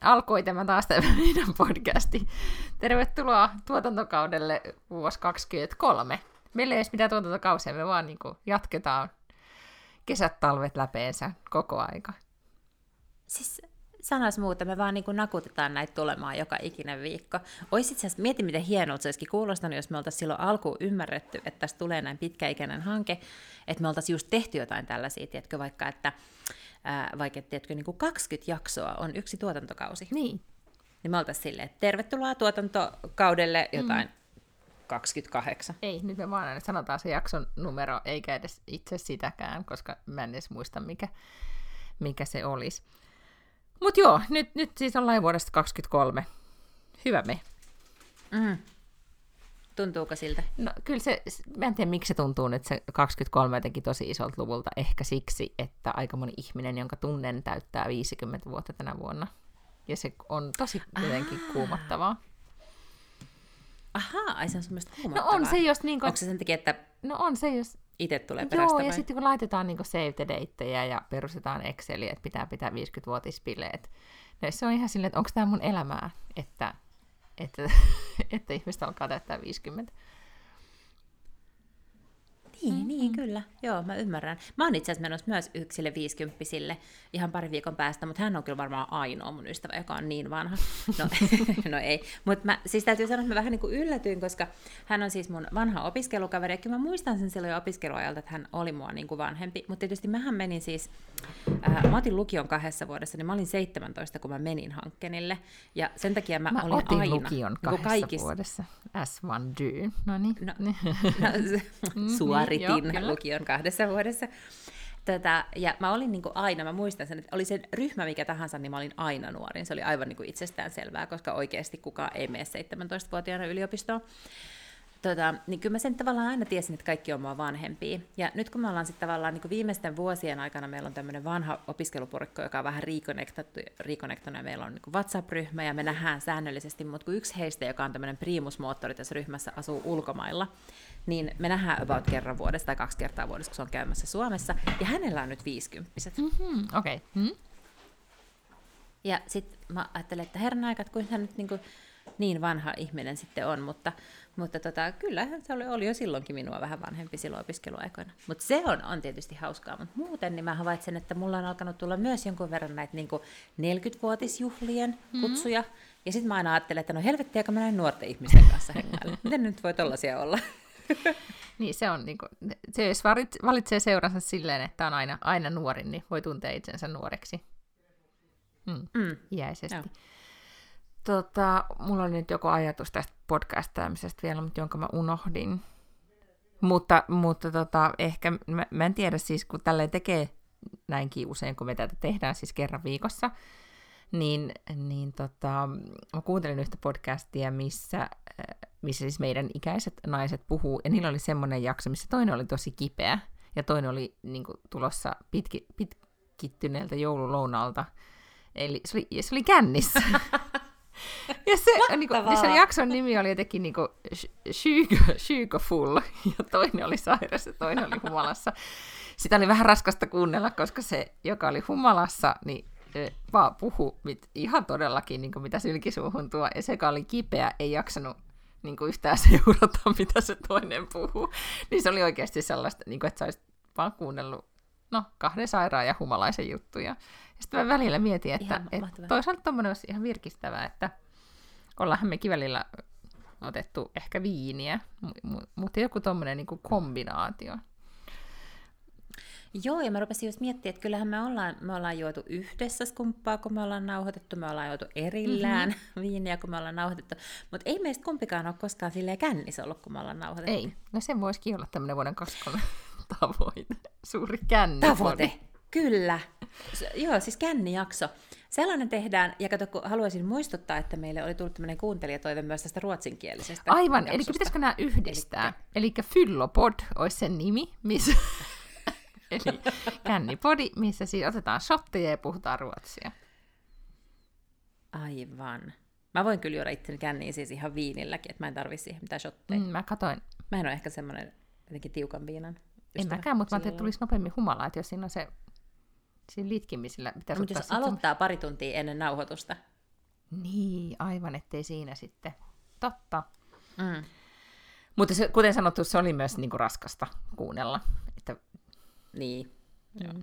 alkoi tämä taas tämä meidän podcasti. Tervetuloa tuotantokaudelle vuosi 2023. Meillä ei edes mitään tuotantokausia, me vaan niin jatketaan kesät, talvet läpeensä koko aika. Siis sanois muuta, me vaan niin nakutetaan näitä tulemaan joka ikinen viikko. Ois itse asiassa, mieti miten hienolta se olisikin kuulostanut, jos me oltaisiin silloin alkuun ymmärretty, että tästä tulee näin pitkäikäinen hanke, että me oltaisiin just tehty jotain tällaisia, tiedätkö, vaikka että ää, vaikka tiedätkö, niin kuin 20 jaksoa on yksi tuotantokausi. Niin. Niin me oltaisiin silleen, että tervetuloa tuotantokaudelle jotain mm. 28. Ei, nyt me vaan aina sanotaan se jakson numero, eikä edes itse sitäkään, koska mä en edes muista, mikä, mikä se olisi. Mutta joo, nyt, nyt siis ollaan vuodesta 23. Hyvä me. Mm. Tuntuuko siltä? No kyllä se, mä en tiedä miksi se tuntuu nyt se 23 jotenkin tosi isolta luvulta. Ehkä siksi, että aika moni ihminen, jonka tunnen, täyttää 50 vuotta tänä vuonna. Ja se on tosi jotenkin Aa. kuumottavaa. Ahaa, ai se on semmoista. No on se jos niin kuin... Onko se sen takia, että... No on se jos... Itse tulee perästä Joo, vai? ja sitten kun laitetaan niin save the dateja ja perustetaan Exceliä, että pitää pitää 50-vuotispileet. No se on ihan silleen, että onko tämä mun elämää, että että, että ihmistä alkaa täyttää 50. Niin, mm-hmm. niin, kyllä. Joo, mä ymmärrän. Mä oon itse asiassa menossa myös yksille viisikymppisille ihan pari viikon päästä, mutta hän on kyllä varmaan ainoa mun ystävä, joka on niin vanha. No, no ei. Mutta siis täytyy sanoa, että mä vähän niin kuin yllätyin, koska hän on siis mun vanha opiskelukaveri, ja kyllä mä muistan sen silloin jo opiskeluajalta, että hän oli mua niin kuin vanhempi. Mutta tietysti mähän menin siis, äh, mä otin lukion kahdessa vuodessa, niin mä olin 17, kun mä menin Hankkenille. Ja sen takia mä, mä olin otin aina lukion niin kahdessa kaikissa... vuodessa. As one do. No niin. No, no, mm, suori suoritin Joo, lukion kahdessa vuodessa. Tätä, ja mä olin niin kuin aina, mä muistan sen, että oli se ryhmä mikä tahansa, niin mä olin aina nuorin. Se oli aivan niin kuin itsestään selvää, koska oikeasti kukaan ei mene 17-vuotiaana yliopistoon. Tota, niin kyllä mä sen tavallaan aina tiesin, että kaikki on mua vanhempia. Ja nyt kun me ollaan sitten tavallaan niin viimeisten vuosien aikana, meillä on tämmöinen vanha opiskeluporukko, joka on vähän ja meillä on niin WhatsApp-ryhmä, ja me nähdään säännöllisesti, mutta kun yksi heistä, joka on tämmöinen primusmoottori tässä ryhmässä, asuu ulkomailla, niin me nähdään about kerran vuodessa tai kaksi kertaa vuodessa, kun se on käymässä Suomessa, ja hänellä on nyt viisikymppiset. Mm-hmm, Okei. Okay. Mm-hmm. Ja sitten mä ajattelen, että herran aika, että hän nyt niin, kuin niin vanha ihminen sitten on, mutta, mutta tota, kyllä se oli, oli jo silloinkin minua vähän vanhempi silloin opiskeluaikoina. Mutta se on, on tietysti hauskaa, mutta muuten niin mä havaitsen, että mulla on alkanut tulla myös jonkun verran näitä niin 40-vuotisjuhlien mm-hmm. kutsuja, ja sitten mä aina ajattelen, että no helvettiä, kun mä näin nuorten ihmisten kanssa hengailla. Miten nyt voi tollasia olla? niin se on, niin kuin, se jos valitsee seuransa silleen, että on aina, aina nuori, niin voi tuntea itsensä nuoreksi. Mm. Mm. Iäisesti. Joo. Tota, mulla oli nyt joku ajatus tästä podcastaamisesta vielä, mutta jonka mä unohdin. Mutta, mutta tota, ehkä, mä, mä en tiedä siis, kun tälleen tekee näinkin usein, kun me tätä tehdään siis kerran viikossa, niin, niin tota, mä kuuntelin yhtä podcastia, missä missä siis meidän ikäiset naiset puhuu, ja niillä oli semmoinen jakso, missä toinen oli tosi kipeä, ja toinen oli niin kuin, tulossa pitki, pitkittyneeltä joululounalta, eli se oli, se oli kännissä. ja se, niin kuin, niin se jakson nimi oli jotenkin niin kuin, Full, ja toinen oli sairas ja toinen oli humalassa. Sitä oli vähän raskasta kuunnella, koska se, joka oli humalassa, niin vaan puhu mit, ihan todellakin, niin kuin mitä sylkisuuhun tuo, ja se, joka oli kipeä, ei jaksanut niin kuin yhtään seurata, mitä se toinen puhuu. Niin se oli oikeasti sellaista, niin kuin, että sä olisit vaan kuunnellut no, kahden sairaan ja humalaisen juttuja. Sitten mä välillä mietin, että, että toisaalta tuommoinen olisi ihan virkistävää, että ollaan mekin välillä otettu ehkä viiniä, mutta joku tuommoinen niin kombinaatio. Joo, ja mä rupesin just miettimään, että kyllähän me ollaan, me ollaan juotu yhdessä skumppaa, kun me ollaan nauhoitettu, me ollaan juotu erillään mm-hmm. viiniä, kun me ollaan nauhoitettu, mutta ei meistä kumpikaan ole koskaan silleen kännissä ollut, kun me ollaan nauhoitettu. Ei, no se voisikin olla tämmöinen vuoden 23 tavoite, suuri känni. Tavoite, kyllä. Joo, siis kännijakso. Sellainen tehdään, ja kato, kun haluaisin muistuttaa, että meille oli tullut tämmöinen kuuntelijatoive myös tästä ruotsinkielisestä Aivan, jaksosta. eli pitäisikö nämä yhdistää? Eli Fyllopod olisi sen nimi, missä... eli kännipodi, missä siis otetaan shotteja ja puhutaan ruotsia. Aivan. Mä voin kyllä juoda itteni känniin siis ihan viinilläkin, että mä en tarvitse siihen mitään shotteja. Mm, mä katoin. Mä en ole ehkä semmoinen jotenkin tiukan viinan. En mäkään, mutta mä ajattelin, että tulisi nopeammin humalaa, että jos siinä on se siinä litkimisellä pitäisi no, mutta jos aloittaa pari tuntia ennen nauhoitusta. Niin, aivan, ettei siinä sitten. Totta. Mm. Mutta se, kuten sanottu, se oli myös niinku raskasta kuunnella. Että... Niin. Mm. Joo.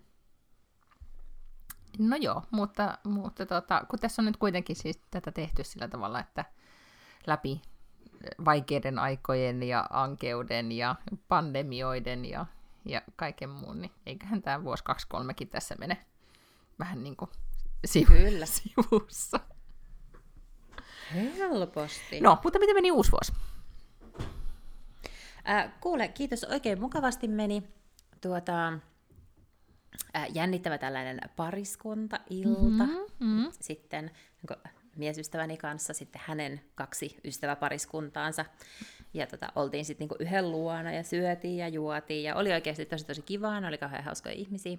No joo, mutta, mutta tota, kun tässä on nyt kuitenkin siis tätä tehty sillä tavalla, että läpi vaikeiden aikojen ja ankeuden ja pandemioiden ja ja kaiken muun, niin eiköhän tämä vuosi 23kin tässä mene vähän niin kuin sivu- Kyllä. sivussa. Helposti. No, mutta miten meni uusi vuosi? Äh, kuule, kiitos, oikein mukavasti meni. Tuota, äh, jännittävä tällainen pariskunta-ilta. Mm-hmm, mm-hmm. Sitten miesystäväni kanssa sitten hänen kaksi ystäväpariskuntaansa. Ja tota, oltiin sitten niinku yhden luona ja syötiin ja juotiin ja oli oikeasti tosi tosi kivaa, ne oli kauhean hauskoja ihmisiä.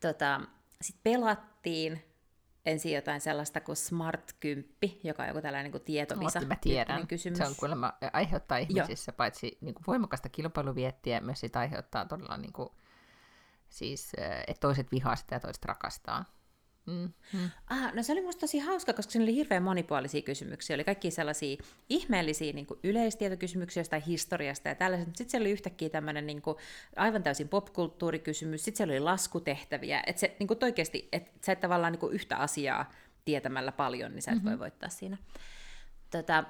Tota, sitten pelattiin ensin jotain sellaista kuin Smart 10, joka on joku tällainen niin tietovisa mä tiedän. kysymys. Se on kuulemma aiheuttaa ihmisissä Joo. paitsi niin kuin voimakasta kilpailuviettiä, myös sitä aiheuttaa todella niin kuin, siis, että toiset vihaa sitä ja toiset rakastaa. Mm, mm. Ah, no se oli musta tosi hauska, koska siinä oli hirveän monipuolisia kysymyksiä. Oli kaikki sellaisia ihmeellisiä niin kuin yleistietokysymyksiä jostain historiasta ja tällaiset. Sitten siellä oli yhtäkkiä tämmöinen niin kuin, aivan täysin popkulttuurikysymys. Sitten siellä oli laskutehtäviä. Että se niin kuin oikeasti, että sä et tavallaan niin kuin yhtä asiaa tietämällä paljon, niin sä et mm-hmm. voi voittaa siinä. Tota,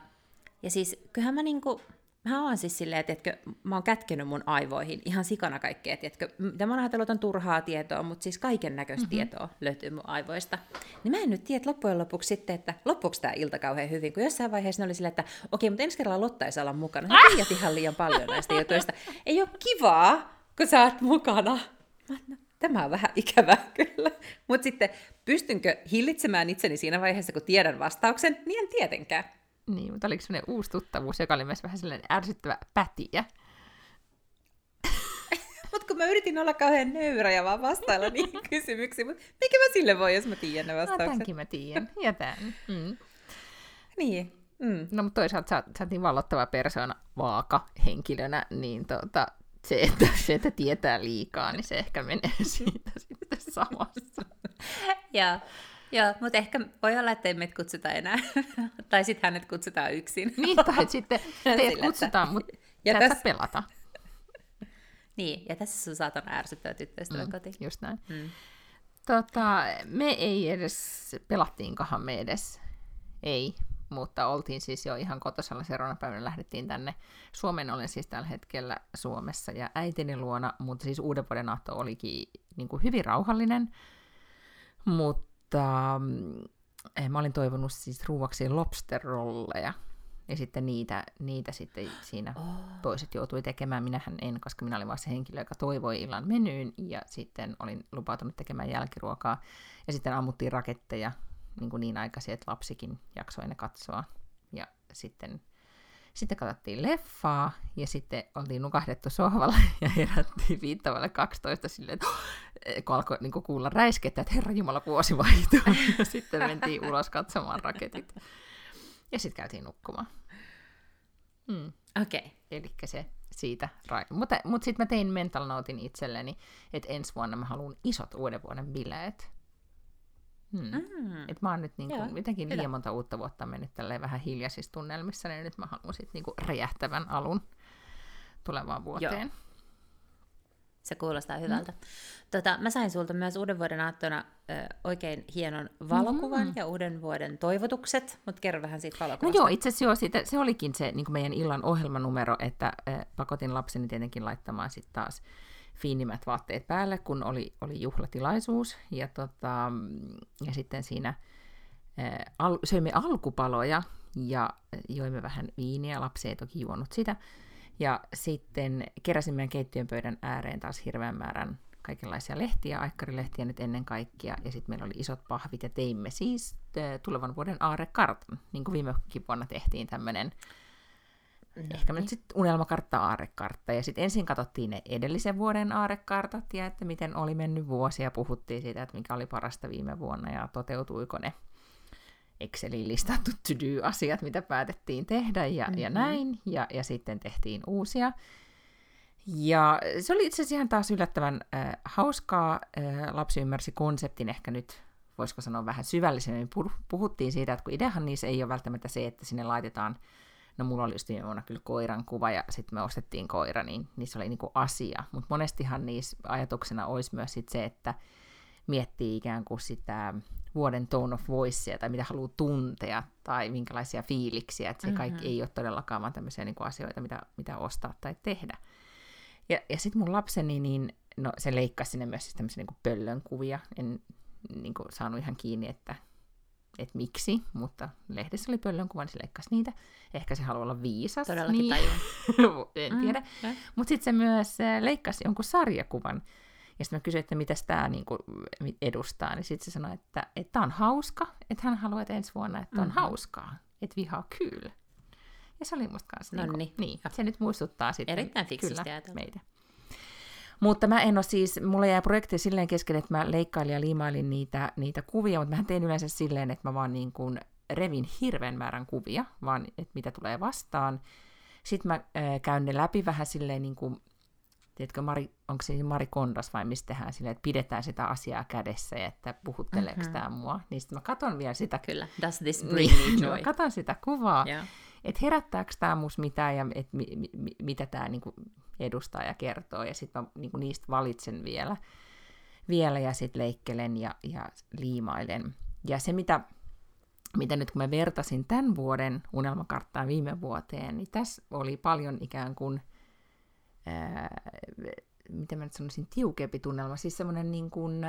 ja siis kyllähän mä niin kuin, mä oon siis silleen, että mä oon kätkenyt mun aivoihin ihan sikana kaikkea, tiedätkö, mitä mä oon ajatellut, on turhaa tietoa, mutta siis kaiken näköistä mm-hmm. tietoa löytyy mun aivoista. Niin mä en nyt tiedä loppujen lopuksi sitten, että loppuuko tämä ilta kauhean hyvin, kun jossain vaiheessa ne oli silleen, että okei, mutta ensi kerralla Lotta ei saa olla mukana. Sä tiedät ihan liian paljon näistä jutuista. Ei ole kivaa, kun sä oot mukana. Mä, no, tämä on vähän ikävää kyllä. Mutta sitten pystynkö hillitsemään itseni siinä vaiheessa, kun tiedän vastauksen, niin en tietenkään. Niin, mutta oliko sellainen uusi tuttavuus, joka oli myös vähän sellainen ärsyttävä pätiä? mutta kun mä yritin olla kauhean nöyrä ja vaan vastailla niihin kysymyksiin, mutta mikä mä sille voi, jos mä tiedän ne vastaukset? No, tämänkin mä tiedän, ja tämän. Mm. Niin. Mm. No, mutta toisaalta sä, sä oot niin vallottava persoona vaaka henkilönä, niin tota, se, että, se, että tietää liikaa, niin se ehkä menee siitä sitten samassa. Joo. Joo, mutta ehkä voi olla, että meitä kutsuta enää. tai sitten hänet kutsutaan yksin. niin, tai sitten teet Sillä, kutsutaan, että... mutta ja täs... pelata. niin, ja tässä sun saatan ärsyttää tyttöystävän mm, koti. Just näin. Mm. Tota, me ei edes, pelattiinkohan me edes, ei, mutta oltiin siis jo ihan kotosalla seuraavana päivänä lähdettiin tänne. Suomen olen siis tällä hetkellä Suomessa ja äitini luona, mutta siis uuden vuoden aatto olikin niin kuin hyvin rauhallinen, mutta tota, eh, mä olin toivonut siis ruuaksi lobsterrolleja, ja sitten niitä, niitä sitten siinä oh. toiset joutui tekemään. Minähän en, koska minä olin vaan se henkilö, joka toivoi illan menyyn, ja sitten olin lupautunut tekemään jälkiruokaa. Ja sitten ammuttiin raketteja niin, kuin niin aikaisin, että lapsikin jaksoi ne katsoa. Ja sitten sitten katsottiin leffaa ja sitten oltiin nukahdettu sohvalla ja herättiin viittavalle 12 silleen, että kun alkoi niin kuulla räiskettä, että Herra Jumala vuosi vaihtuu. Ja sitten mentiin ulos katsomaan raketit. Ja sitten käytiin nukkumaan. Hmm. Okei. Okay. Eli se siitä. Mutta, mutta sitten mä tein mental notein itselleni, että ensi vuonna mä haluan isot uuden vuoden bileet. Hmm. Mm. Et mä oon nyt niinku, jotenkin Hyvä. liian monta uutta vuotta mennyt vähän hiljaisissa tunnelmissa, niin nyt mä haluan sit niinku räjähtävän alun tulevaan vuoteen. Joo. Se kuulostaa mm. hyvältä. Mm. Tota, mä sain sulta myös uuden vuoden aattona ö, oikein hienon valokuvan mm-hmm. ja uuden vuoden toivotukset, mutta kerro vähän siitä valokuvasta. No joo, itse asiassa joo, siitä, se olikin se niin meidän illan ohjelmanumero, että ö, pakotin lapseni tietenkin laittamaan sitten taas fiinimmät vaatteet päälle, kun oli, oli juhlatilaisuus. Ja, tota, ja sitten siinä ää, al, söimme alkupaloja ja joimme vähän viiniä. Lapsi ei toki juonut sitä. Ja sitten keräsimme keittiön pöydän ääreen taas hirveän määrän kaikenlaisia lehtiä, aikkarilehtiä nyt ennen kaikkea, ja sitten meillä oli isot pahvit, ja teimme siis tulevan vuoden aarekartan, niin kuin viime vuonna tehtiin tämmöinen Ehkä nyt sitten unelmakartta, aarekartta. Ja sitten ensin katsottiin ne edellisen vuoden aarekartat ja että miten oli mennyt vuosi ja puhuttiin siitä, että mikä oli parasta viime vuonna ja toteutuiko ne Exceliin listattu to-do-asiat, mitä päätettiin tehdä ja, mm-hmm. ja näin. Ja, ja sitten tehtiin uusia. Ja se oli itse asiassa ihan taas yllättävän äh, hauskaa. Äh, lapsi ymmärsi konseptin ehkä nyt, voisiko sanoa vähän syvällisemmin. Puhuttiin siitä, että kun ideahan niissä ei ole välttämättä se, että sinne laitetaan no mulla oli just viime vuonna kyllä koiran kuva ja sitten me ostettiin koira, niin niissä oli niinku asia. Mutta monestihan niissä ajatuksena olisi myös sit se, että miettii ikään kuin sitä vuoden tone of voicea tai mitä haluaa tuntea tai minkälaisia fiiliksiä, että se mm-hmm. kaikki ei ole todellakaan vaan tämmöisiä niin kuin asioita, mitä, mitä ostaa tai tehdä. Ja, ja sitten mun lapseni, niin no, se leikkasi sinne myös siis tämmöisiä niin pöllön kuvia. En niin kuin, saanut ihan kiinni, että, että miksi, mutta lehdessä oli pöllön kuva, niin se leikkasi niitä. Ehkä se haluaa olla viisas. Todellakin niin. en mm, tiedä. Mm, mutta sitten se myös eh, leikkasi jonkun sarjakuvan, ja sitten mä kysyin, että mitä tämä niinku edustaa, niin sitten se sanoi, että tämä on hauska, että hän haluaa, että ensi vuonna, että on mm-hmm. hauskaa, että vihaa kyllä. Ja se oli musta kanssa, niinku, niin, se nyt muistuttaa sitten Erittäin kyllä meitä. Mutta mä en ole siis, mulla jäi projekti silleen kesken, että mä leikkailin ja liimailin niitä, niitä kuvia, mutta mä tein yleensä silleen, että mä vaan niin kuin revin hirveän määrän kuvia, vaan että mitä tulee vastaan. Sitten mä äh, käyn ne läpi vähän silleen niin kuin tiedätkö, Mari, onko se Mari Kondas vai mistä tehdään silleen, että pidetään sitä asiaa kädessä ja että puhutteleeko mm-hmm. tämä mua. Niin sitten mä katon vielä sitä. Kyllä, does this niin, bring me joy? mä katon sitä kuvaa, yeah. että herättääkö tämä mus mitään ja et mi, mi, mi, mitä tämä niinku edustaa ja kertoo. Ja sitten mä niinku niistä valitsen vielä, vielä ja sitten leikkelen ja, ja liimailen. Ja se, mitä, mitä nyt kun mä vertasin tämän vuoden unelmakarttaan viime vuoteen, niin tässä oli paljon ikään kuin ää, miten mä nyt sanoisin, tiukempi tunnelma, siis semmoinen niin kuin,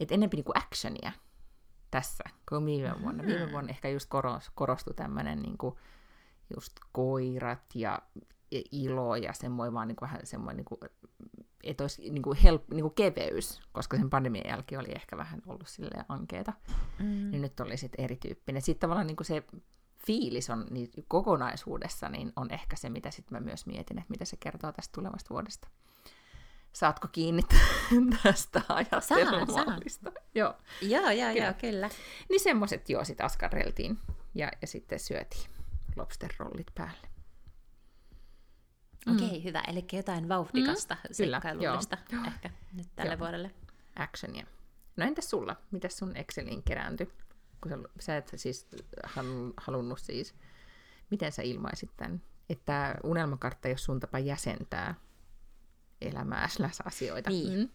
että enemmän niin kuin actionia tässä kuin viime vuonna. Viime mm. vuonna ehkä just koros, korostui tämmöinen niin kuin just koirat ja ilo ja semmoinen vaan niin kuin, vähän semmoinen niin kuin, että olisi niin kuin help, niin kuin keveys, koska sen pandemian jälkeen oli ehkä vähän ollut silleen ankeeta, mm. niin nyt oli sitten erityyppinen. Sitten tavallaan niin kuin se fiilis on niin kokonaisuudessa, niin on ehkä se, mitä sitten mä myös mietin, että mitä se kertoo tästä tulevasta vuodesta. Saatko kiinni tästä ajattelumallista? Joo. Joo, joo, joo, kyllä. Niin semmoiset joo, sitten askarreltiin ja, ja sitten syötiin lobster-rollit päälle. Okei, mm. hyvä. Eli jotain vauhdikasta mm, seikkailullista ehkä nyt tälle joo. vuodelle. Actionia. No entäs sulla? Mitäs sun Exceliin kerääntyi? kun sä, sä et siis halunnut siis, miten sä ilmaisit tämän, että unelmakartta ei ole sun tapa jäsentää elämää slash asioita. Niin. Mm.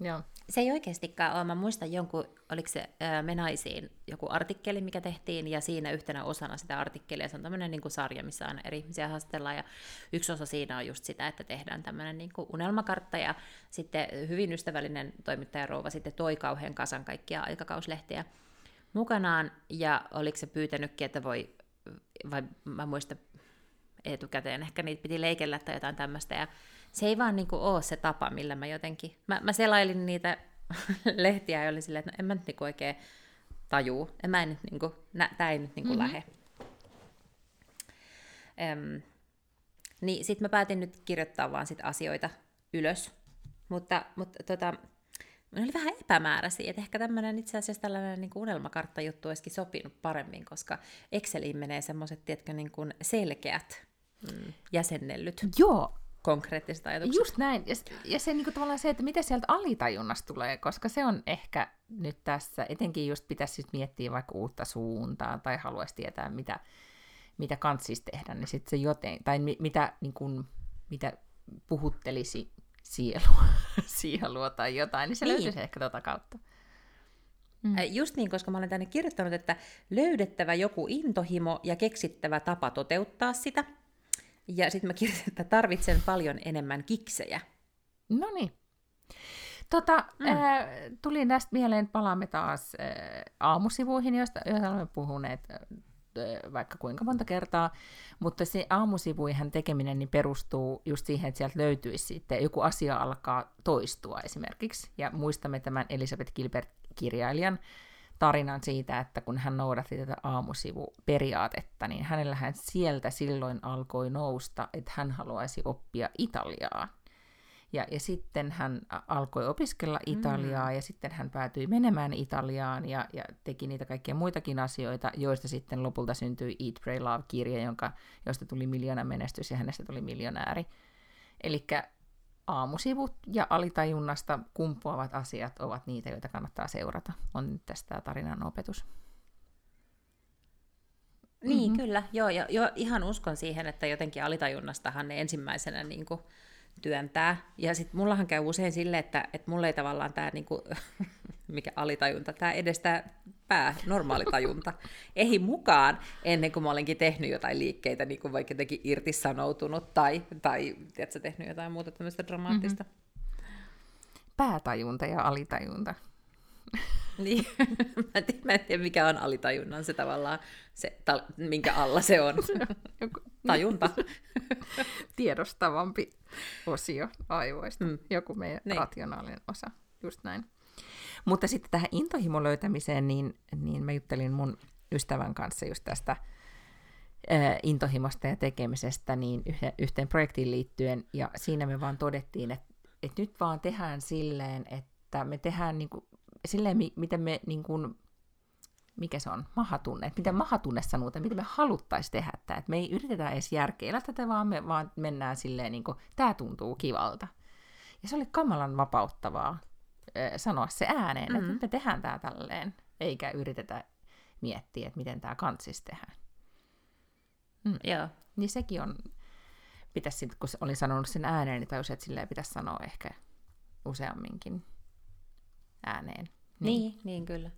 Joo. Se ei oikeastikaan ole. Mä muistan jonkun, oliko se ää, Me naisiin joku artikkeli, mikä tehtiin, ja siinä yhtenä osana sitä artikkelia, se on tämmöinen niin sarja, missä aina eri ihmisiä haastellaan, ja yksi osa siinä on just sitä, että tehdään tämmöinen niin kuin unelmakartta, ja sitten hyvin ystävällinen toimittaja Rouva sitten toi kauhean kasan kaikkia aikakauslehtiä, mukanaan, ja oliko se pyytänytkin, että voi, vai mä muistan etukäteen, ehkä niitä piti leikellä tai jotain tämmöistä, ja se ei vaan niinku ole se tapa, millä mä jotenkin, mä, mä selailin niitä lehtiä ja oli silleen, että no en mä nyt niinku oikein tajuu, en mä en nyt niinku, nä, tää ei nyt niinku mm-hmm. lähe. Öm, niin sit mä päätin nyt kirjoittaa vaan sit asioita ylös, mutta, mutta tota, ne oli vähän epämääräisiä, että ehkä tämmöinen itse asiassa tällainen niin unelmakartta-juttu olisikin sopinut paremmin, koska Exceliin menee semmoiset, tiedätkö, niin kuin selkeät mm. jäsennellyt Joo. Konkreettiset ajatukset. Just näin. Ja, ja se niin kuin tavallaan se, että mitä sieltä alitajunnasta tulee, koska se on ehkä nyt tässä, etenkin just pitäisi miettiä vaikka uutta suuntaa tai haluaisi tietää, mitä, mitä kantsisi tehdä, niin sitten se joten, tai mi, mitä, niin kuin, mitä puhuttelisi sielua, sielua tai jotain, niin se niin. löytyisi ehkä tuota kautta. Mm. Just niin, koska mä olen tänne kirjoittanut, että löydettävä joku intohimo ja keksittävä tapa toteuttaa sitä. Ja sitten mä kirjoitan, että tarvitsen paljon enemmän kiksejä. No niin. Tota, mm. äh, tuli näistä mieleen, palaamme taas äh, aamusivuihin, joista, joista olemme puhuneet vaikka kuinka monta kertaa, mutta se aamusivuihän tekeminen niin perustuu just siihen, että sieltä löytyisi sitten, joku asia alkaa toistua esimerkiksi, ja muistamme tämän Elisabeth Gilbert-kirjailijan tarinan siitä, että kun hän noudatti tätä aamusivuperiaatetta, niin hänellähän sieltä silloin alkoi nousta, että hän haluaisi oppia Italiaa. Ja, ja sitten hän alkoi opiskella mm. Italiaa mm. ja sitten hän päätyi menemään Italiaan ja, ja teki niitä kaikkia muitakin asioita, joista sitten lopulta syntyi Eat, Pray, Love-kirja, jonka, josta tuli miljoona menestys ja hänestä tuli miljonääri. Eli aamusivut ja alitajunnasta kumpuavat asiat ovat niitä, joita kannattaa seurata. On nyt tästä tarinan opetus. Niin, mm-hmm. kyllä. Joo, ja, jo, ihan uskon siihen, että jotenkin alitajunnastahan ne ensimmäisenä niin kuin, työntää. Ja sitten mullahan käy usein sille, että, että mulla ei tavallaan tämä, niinku, mikä alitajunta, tämä edes tämä pää, normaalitajunta, ei mukaan ennen kuin mä olenkin tehnyt jotain liikkeitä, niin kuin vaikka jotenkin irtisanoutunut tai, tai tiedätkö, tehnyt jotain muuta tämmöistä dramaattista. Mm-hmm. Päätajunta ja alitajunta. Niin, mä en, tiedä, mä en tiedä, mikä on alitajunnan se tavallaan, se, ta, minkä alla se on. Se on joku... Tajunta. Tiedostavampi osio aivoista, mm. joku meidän niin. rationaalinen osa, just näin. Mutta sitten tähän intohimon löytämiseen, niin, niin mä juttelin mun ystävän kanssa just tästä intohimosta ja tekemisestä niin yhteen projektiin liittyen, ja siinä me vaan todettiin, että, että nyt vaan tehdään silleen, että me tehdään niin kuin silleen, miten me, niin kuin, mikä se on, mahatunne, että miten mahatunne sanoo, miten me haluttaisiin tehdä tämä, että me ei yritetä edes järkeillä tätä, vaan me vaan mennään silleen, niin kuin, tämä tuntuu kivalta. Ja se oli kamalan vapauttavaa sanoa se ääneen, mm-hmm. että nyt me tehdään tämä tälleen, eikä yritetä miettiä, että miten tämä kansis tehdään. Mm. Joo. Niin sekin on, pitäisi, kun olin sanonut sen ääneen, niin tajusin, että silleen pitäisi sanoa ehkä useamminkin ääneen. Niin, niin, niin kyllä.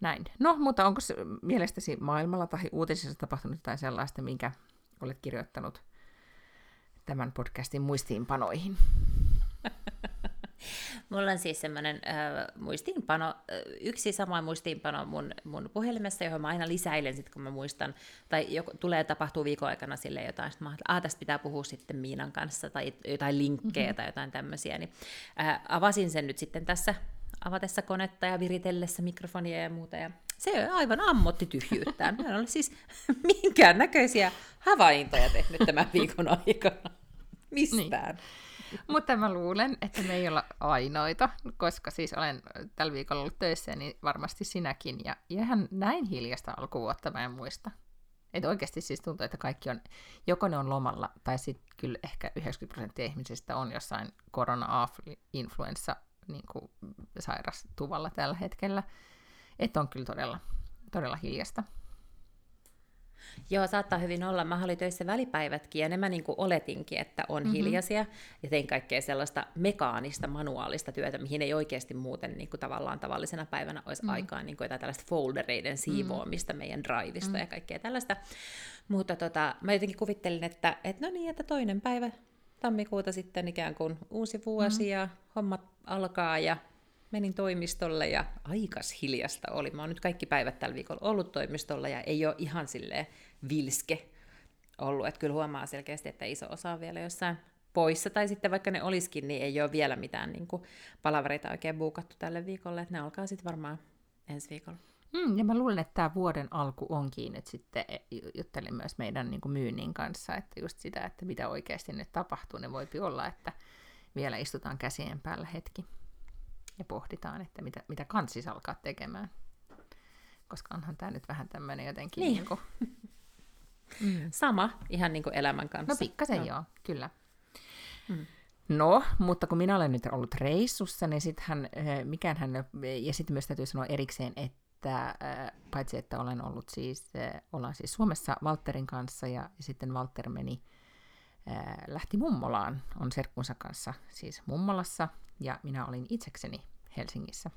Näin. No, mutta onko se mielestäsi maailmalla tai uutisissa tapahtunut jotain sellaista, minkä olet kirjoittanut tämän podcastin muistiinpanoihin? Mulla on siis semmoinen äh, muistiinpano, äh, yksi sama muistiinpano mun, mun puhelimessa, johon mä aina lisäilen sit, kun mä muistan, tai joku, tulee tapahtuu viikon aikana sille jotain, sitten mä että tästä pitää puhua sitten Miinan kanssa, tai jotain linkkejä mm-hmm. tai jotain tämmöisiä, niin äh, avasin sen nyt sitten tässä avatessa konetta ja viritellessä mikrofonia ja muuta, ja se aivan ammotti tyhjyyttään. Mä en ole siis minkään näköisiä havaintoja tehnyt tämän viikon aikana. Mistään. Niin. Mutta mä luulen, että me ei olla ainoita, koska siis olen tällä viikolla ollut töissä, niin varmasti sinäkin. Ja ihan näin hiljasta alkuvuotta mä en muista. Että oikeasti siis tuntuu, että kaikki on, joko ne on lomalla, tai sitten kyllä ehkä 90 prosenttia ihmisistä on jossain korona-influenssa niin sairastuvalla tällä hetkellä. Että on kyllä todella, todella hiljasta. Joo, saattaa hyvin olla. Mä olin töissä välipäivätkin ja ne mä niin kuin oletinkin, että on mm-hmm. hiljaisia ja tein kaikkea sellaista mekaanista, manuaalista työtä, mihin ei oikeasti muuten niin kuin tavallaan tavallisena päivänä olisi mm-hmm. aikaa niin kuin jotain tällaista foldereiden mm-hmm. siivoamista mm-hmm. meidän drivista mm-hmm. ja kaikkea tällaista. Mutta tota, mä jotenkin kuvittelin, että, että no niin, että toinen päivä tammikuuta sitten ikään kuin uusi vuosi mm-hmm. ja hommat alkaa ja menin toimistolle ja aikas hiljasta oli. Mä oon nyt kaikki päivät tällä viikolla ollut toimistolla ja ei ole ihan silleen vilske ollut. Että kyllä huomaa selkeästi, että iso osa on vielä jossain poissa, tai sitten vaikka ne olisikin, niin ei ole vielä mitään niin kuin, palavereita oikein buukattu tälle viikolle, että ne alkaa sitten varmaan ensi viikolla. Mm, ja mä luulen, että tämä vuoden alku onkin, että sitten e, juttelin myös meidän niin kuin myynnin kanssa, että just sitä, että mitä oikeasti nyt tapahtuu, niin voipi olla, että vielä istutaan käsien päällä hetki ja pohditaan, että mitä, mitä kansis alkaa tekemään. Koska onhan tämä nyt vähän tämmöinen jotenkin... Niin. Niin kuin... mm. Sama, ihan niin kuin elämän kanssa. No pikkasen no. joo, kyllä. Mm. No, mutta kun minä olen nyt ollut reissussa, niin sittenhän, eh, mikään hän, ja sitten myös täytyy sanoa erikseen, että eh, paitsi että olen ollut siis, eh, ollaan siis Suomessa Walterin kanssa, ja, ja sitten Walter meni, lähti mummolaan, on serkkunsa kanssa siis mummolassa, ja minä olin itsekseni Helsingissä.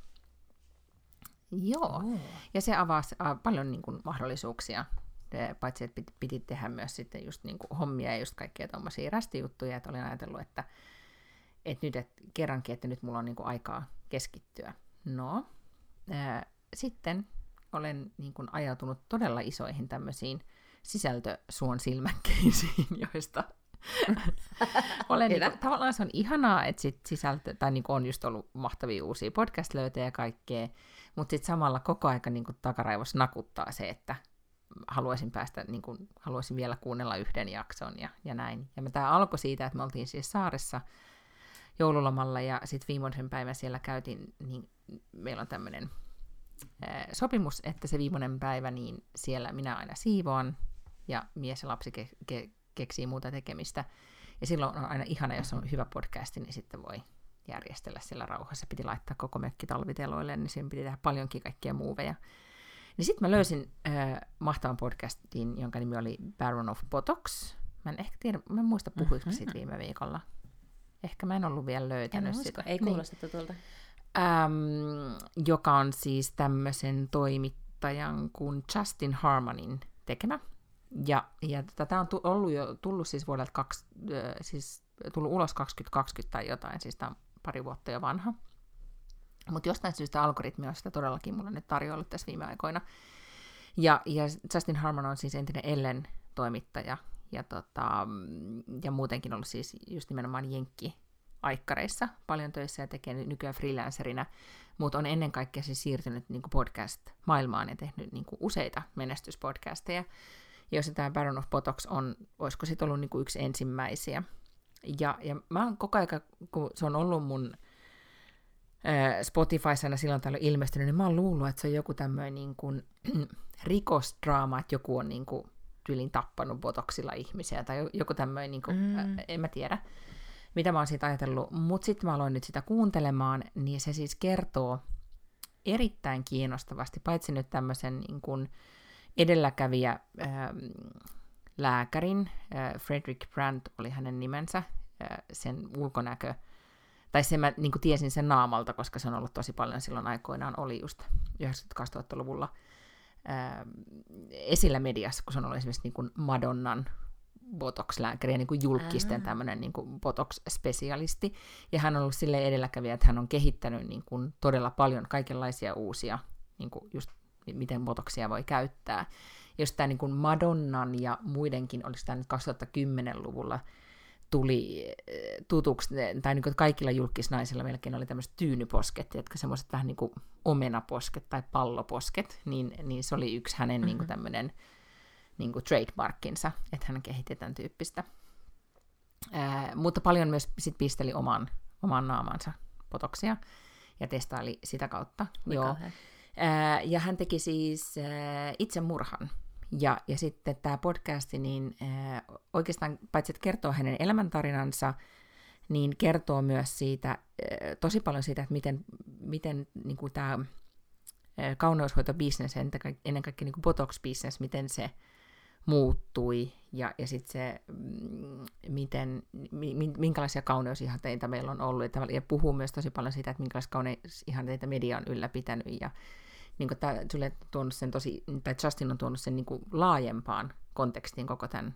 Joo, oh. ja se avasi paljon niin kuin, mahdollisuuksia, paitsi että piti, piti tehdä myös sitten just niin kuin, hommia ja just kaikkea tuommoisia rästijuttuja, että olin ajatellut, että, että nyt et, kerrankin, että nyt mulla on niin kuin, aikaa keskittyä. No, äh, sitten olen niin kuin ajautunut todella isoihin tämmöisiin sisältösuon silmäkkeisiin, joista olen niin kuin, tavallaan se on ihanaa, että sit sisältö, tai niin kuin on just ollut mahtavia uusia podcast-löytöjä ja kaikkea, mutta sitten samalla koko aika niin kuin takaraivos nakuttaa se, että haluaisin päästä, niin kuin, haluaisin vielä kuunnella yhden jakson ja, ja näin. Ja tämä alkoi siitä, että me oltiin siis saaressa joululomalla ja sitten viimeisen päivän siellä käytiin, niin meillä on tämmöinen sopimus, että se viimeinen päivä, niin siellä minä aina siivoan ja mies ja lapsi ke- ke- keksii muuta tekemistä. Ja silloin on aina ihana, jos on hyvä podcasti, niin sitten voi järjestellä siellä rauhassa. Piti laittaa koko mökki talviteloille, niin siinä piti tehdä paljonkin kaikkia muuveja. Niin sitten mä löysin äh, mahtavan podcastin, jonka nimi oli Baron of Botox. Mä en ehkä tiedä, mä en muista puhuinko mm-hmm. siitä viime viikolla. Ehkä mä en ollut vielä löytänyt en sitä. Ei kuulosta niin. tutulta. Ähm, joka on siis tämmöisen toimittajan kuin Justin Harmonin tekemä. Ja, ja tätä on ollut jo tullut siis vuodelta kaksi, äh, siis tullut ulos 2020 tai jotain, siis tämä on pari vuotta jo vanha. Mutta jostain syystä algoritmi on sitä todellakin mulle nyt tarjoillut tässä viime aikoina. Ja, ja Justin Harmon on siis entinen Ellen toimittaja ja, tota, ja muutenkin ollut siis just nimenomaan Jenkki aikkareissa paljon töissä ja tekee nykyään freelancerina, mutta on ennen kaikkea siis siirtynyt niin podcast-maailmaan ja tehnyt niin useita menestyspodcasteja. Jos tämä Baron of Botox on, olisiko sitten ollut niin yksi ensimmäisiä. Ja, ja mä oon koko ajan, kun se on ollut mun Spotifyssa aina silloin täällä ilmestynyt, niin mä oon luullut, että se on joku tämmöinen niin kuin, rikosdraama, että joku on niin kuin, tyylin tappanut botoksilla ihmisiä, tai joku tämmöinen, niin kuin, mm. ä, en mä tiedä, mitä mä oon siitä ajatellut. Mutta sitten mä aloin nyt sitä kuuntelemaan, niin se siis kertoo erittäin kiinnostavasti, paitsi nyt tämmöisen niin kuin, edelläkävijä ä, lääkärin, ä, Frederick Brandt oli hänen nimensä, ä, sen ulkonäkö, tai sen mä niin tiesin sen naamalta, koska se on ollut tosi paljon silloin aikoinaan, oli just 90-2000-luvulla ää, esillä mediassa, kun se on ollut esimerkiksi niin kuin Madonnan botox-lääkäri ja niin kuin julkisten tämmöinen niin kuin botox-spesialisti. Ja hän on ollut sille edelläkävijä, että hän on kehittänyt niin kuin todella paljon kaikenlaisia uusia, niin kuin just miten botoksia voi käyttää. Jos tämä niin kuin Madonnan ja muidenkin, olisi tämä nyt 2010-luvulla tuli eh, tutuksi, tai niin kuin kaikilla julkisnaisilla melkein oli tämmöiset tyynyposket, jotka semmoiset vähän niin kuin omenaposket tai palloposket, niin, niin se oli yksi hänen mm-hmm. niin kuin tämmöinen niin kuin trademarkkinsa, että hän kehitti tämän tyyppistä. Ää, mutta paljon myös sit pisteli oman, oman naamansa potoksia ja testaili sitä kautta. Joo. Ää, ja hän teki siis ää, itsemurhan ja, ja sitten tämä podcasti, niin äh, oikeastaan paitsi että kertoo hänen elämäntarinansa, niin kertoo myös siitä, äh, tosi paljon siitä, että miten, miten niin kuin tämä äh, kauneushoitobisnes, ennen kaikkea niin botox-bisnes, miten se muuttui ja, ja sitten se, mm, miten, minkälaisia kauneusihanteita meillä on ollut. Ja puhuu myös tosi paljon siitä, että minkälaisia kauneusihanteita media on ylläpitänyt ja niin kuin tämä, tuonut sen tosi, tai Justin on tuonut sen niin kuin laajempaan kontekstiin koko tämän,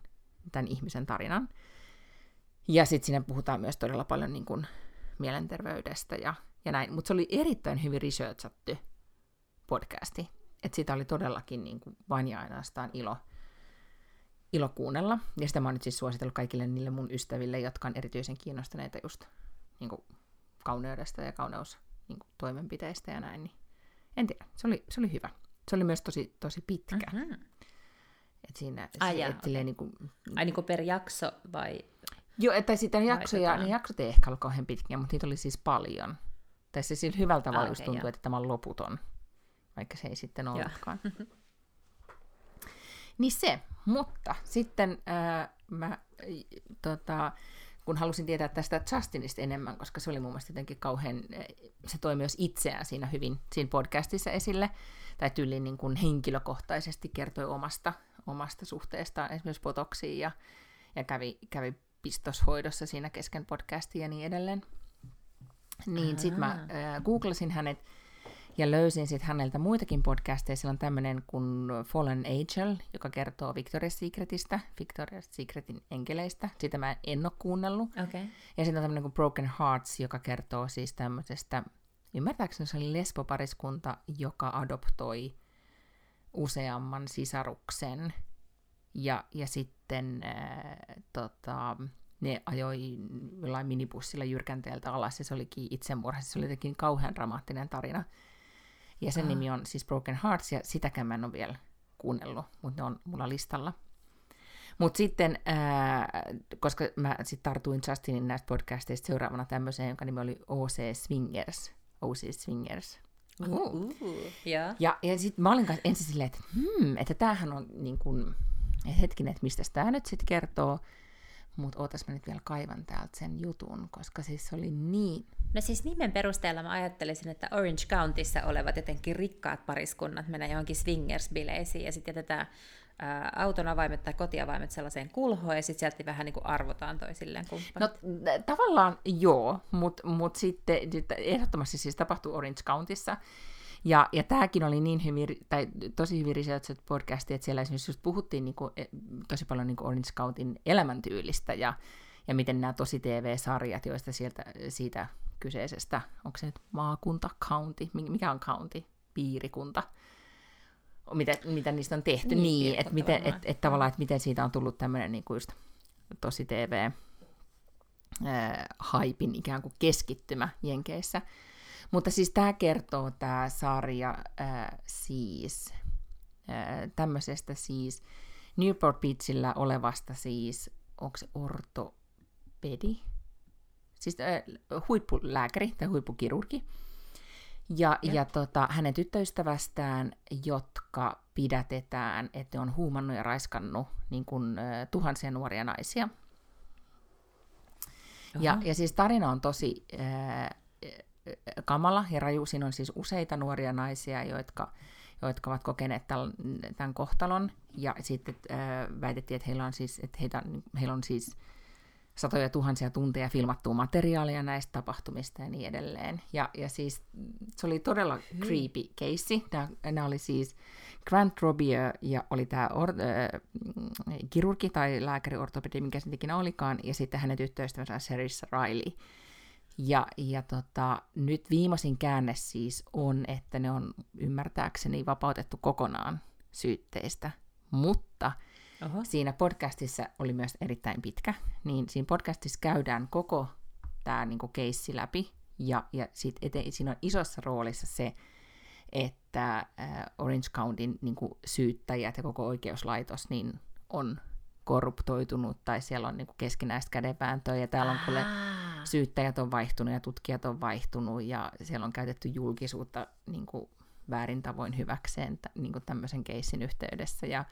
tämän ihmisen tarinan. Ja sitten siinä puhutaan myös todella paljon niin kuin mielenterveydestä ja, ja näin. Mutta se oli erittäin hyvin researchattu podcasti. Että sitä oli todellakin niin kuin vain ja ainoastaan ilo, ilo kuunnella. Ja sitä mä oon nyt siis suositellut kaikille niille mun ystäville, jotka on erityisen kiinnostuneita just niin kuin kauneudesta ja kauneus niin kuin toimenpiteistä ja näin. Niin en tiedä, se oli, se oli hyvä. Se oli myös tosi, tosi pitkä. Mm-hmm. Et siinä, Ai, se, et, okay. niin kuin, Ai niin kuin per jakso vai? Joo, että sitten jaksoja, tota... ne jaksot ei ehkä ollut kauhean pitkiä, mutta niitä oli siis paljon. Tai se sillä hyvällä tavalla ah, okay, tuntuu, että tämä on loputon, vaikka se ei sitten ollutkaan. niin se, mutta sitten äh, mä tota, kun halusin tietää tästä Justinista enemmän, koska se oli mun mielestä jotenkin kauhean, se toi myös itseään siinä hyvin siinä podcastissa esille, tai tyyliin niin kuin henkilökohtaisesti kertoi omasta, omasta suhteestaan esimerkiksi potoksiin ja, ja kävi, kävi pistoshoidossa siinä kesken podcastia ja niin edelleen. Niin sitten mä äh, googlasin hänet, ja löysin sitten häneltä muitakin podcasteja. Siellä on tämmöinen kuin Fallen Angel, joka kertoo Victoria's Secretistä, Victoria's Secretin enkeleistä. Sitä mä en ole kuunnellut. Okay. Ja sitten on tämmöinen kuin Broken Hearts, joka kertoo siis tämmöisestä, ymmärtääkseni se oli lesbopariskunta, joka adoptoi useamman sisaruksen. Ja, ja sitten äh, tota, ne ajoi jollain minibussilla jyrkänteeltä alas ja se olikin itsemurha. Se oli jotenkin kauhean dramaattinen tarina. Ja sen ah. nimi on siis Broken Hearts ja sitäkään mä en ole vielä kuunnellut, mutta ne on mulla listalla. Mutta sitten, ää, koska mä sitten tartuin Justinin näistä podcasteista seuraavana tämmöiseen, jonka nimi oli OC Swingers. OC Swingers. Uh, uh, yeah. Ja, ja sitten mä olin kanssa ensin silleen, että hmm, että tämähän on niin kuin, hetkinen, että mistä tämä nyt sitten kertoo. Mutta ootas mä nyt vielä kaivan täältä sen jutun, koska siis se oli niin... No siis nimen perusteella mä ajattelisin, että Orange Countyssa olevat jotenkin rikkaat pariskunnat menee johonkin swingers-bileisiin ja sitten jätetään ää, auton avaimet tai kotiavaimet sellaiseen kulhoon ja sitten sieltä vähän niin kuin arvotaan toisilleen kumppanit. No tavallaan joo, mutta mut sitten ehdottomasti siis tapahtuu Orange Countyssa. Ja, ja tämäkin oli niin hyvin, tai tosi hyvin researched podcasti, että siellä esimerkiksi just puhuttiin niin kuin, e, tosi paljon niin kuin Orange Countin elämäntyylistä ja, ja miten nämä tosi TV-sarjat, joista sieltä, siitä kyseisestä, onko se nyt maakunta, county, mikä on county, piirikunta, mitä, mitä niistä on tehty, niin, niin että miten, et, et, tavallaan, että miten siitä on tullut tämmöinen niin kuin just tosi TV, haipin ikään kuin keskittymä Jenkeissä. Mutta siis tämä kertoo tämä sarja äh, siis äh, tämmöisestä siis Newport Beachillä olevasta siis, onko se ortopedi? Siis äh, huippulääkäri tai huippukirurgi. Ja, ja. ja tota, hänen tyttöystävästään, jotka pidätetään, että on huumannut ja raiskannut niin kuin, äh, tuhansia nuoria naisia. Ja, ja siis tarina on tosi äh, kamala ja raju. Siinä on siis useita nuoria naisia, jotka, jotka ovat kokeneet tämän, tämän kohtalon. Ja sitten äh, väitettiin, että heillä on siis, että heitä, heillä on siis satoja tuhansia tunteja filmattua materiaalia näistä tapahtumista ja niin edelleen. Ja, ja siis se oli todella creepy case. Nämä, nämä oli siis Grant Robier ja oli tämä or, äh, kirurgi tai lääkäri ortopedi, mikä se ikinä olikaan, ja sitten hänen tyttöystävänsä Serissa Riley. Ja, ja tota, nyt viimeisin käänne siis on, että ne on ymmärtääkseni vapautettu kokonaan syytteistä, mutta Oho. siinä podcastissa oli myös erittäin pitkä, niin siinä podcastissa käydään koko tämä niinku keissi läpi, ja, ja sit ete, siinä on isossa roolissa se, että äh, Orange Countyn niinku syyttäjät ja koko oikeuslaitos niin on korruptoitunut tai siellä on niin kuin keskinäistä kädenvääntöä ja täällä on kuule syyttäjät on vaihtunut ja tutkijat on vaihtunut ja siellä on käytetty julkisuutta niin kuin väärin tavoin hyväkseen niin kuin tämmöisen keissin yhteydessä ja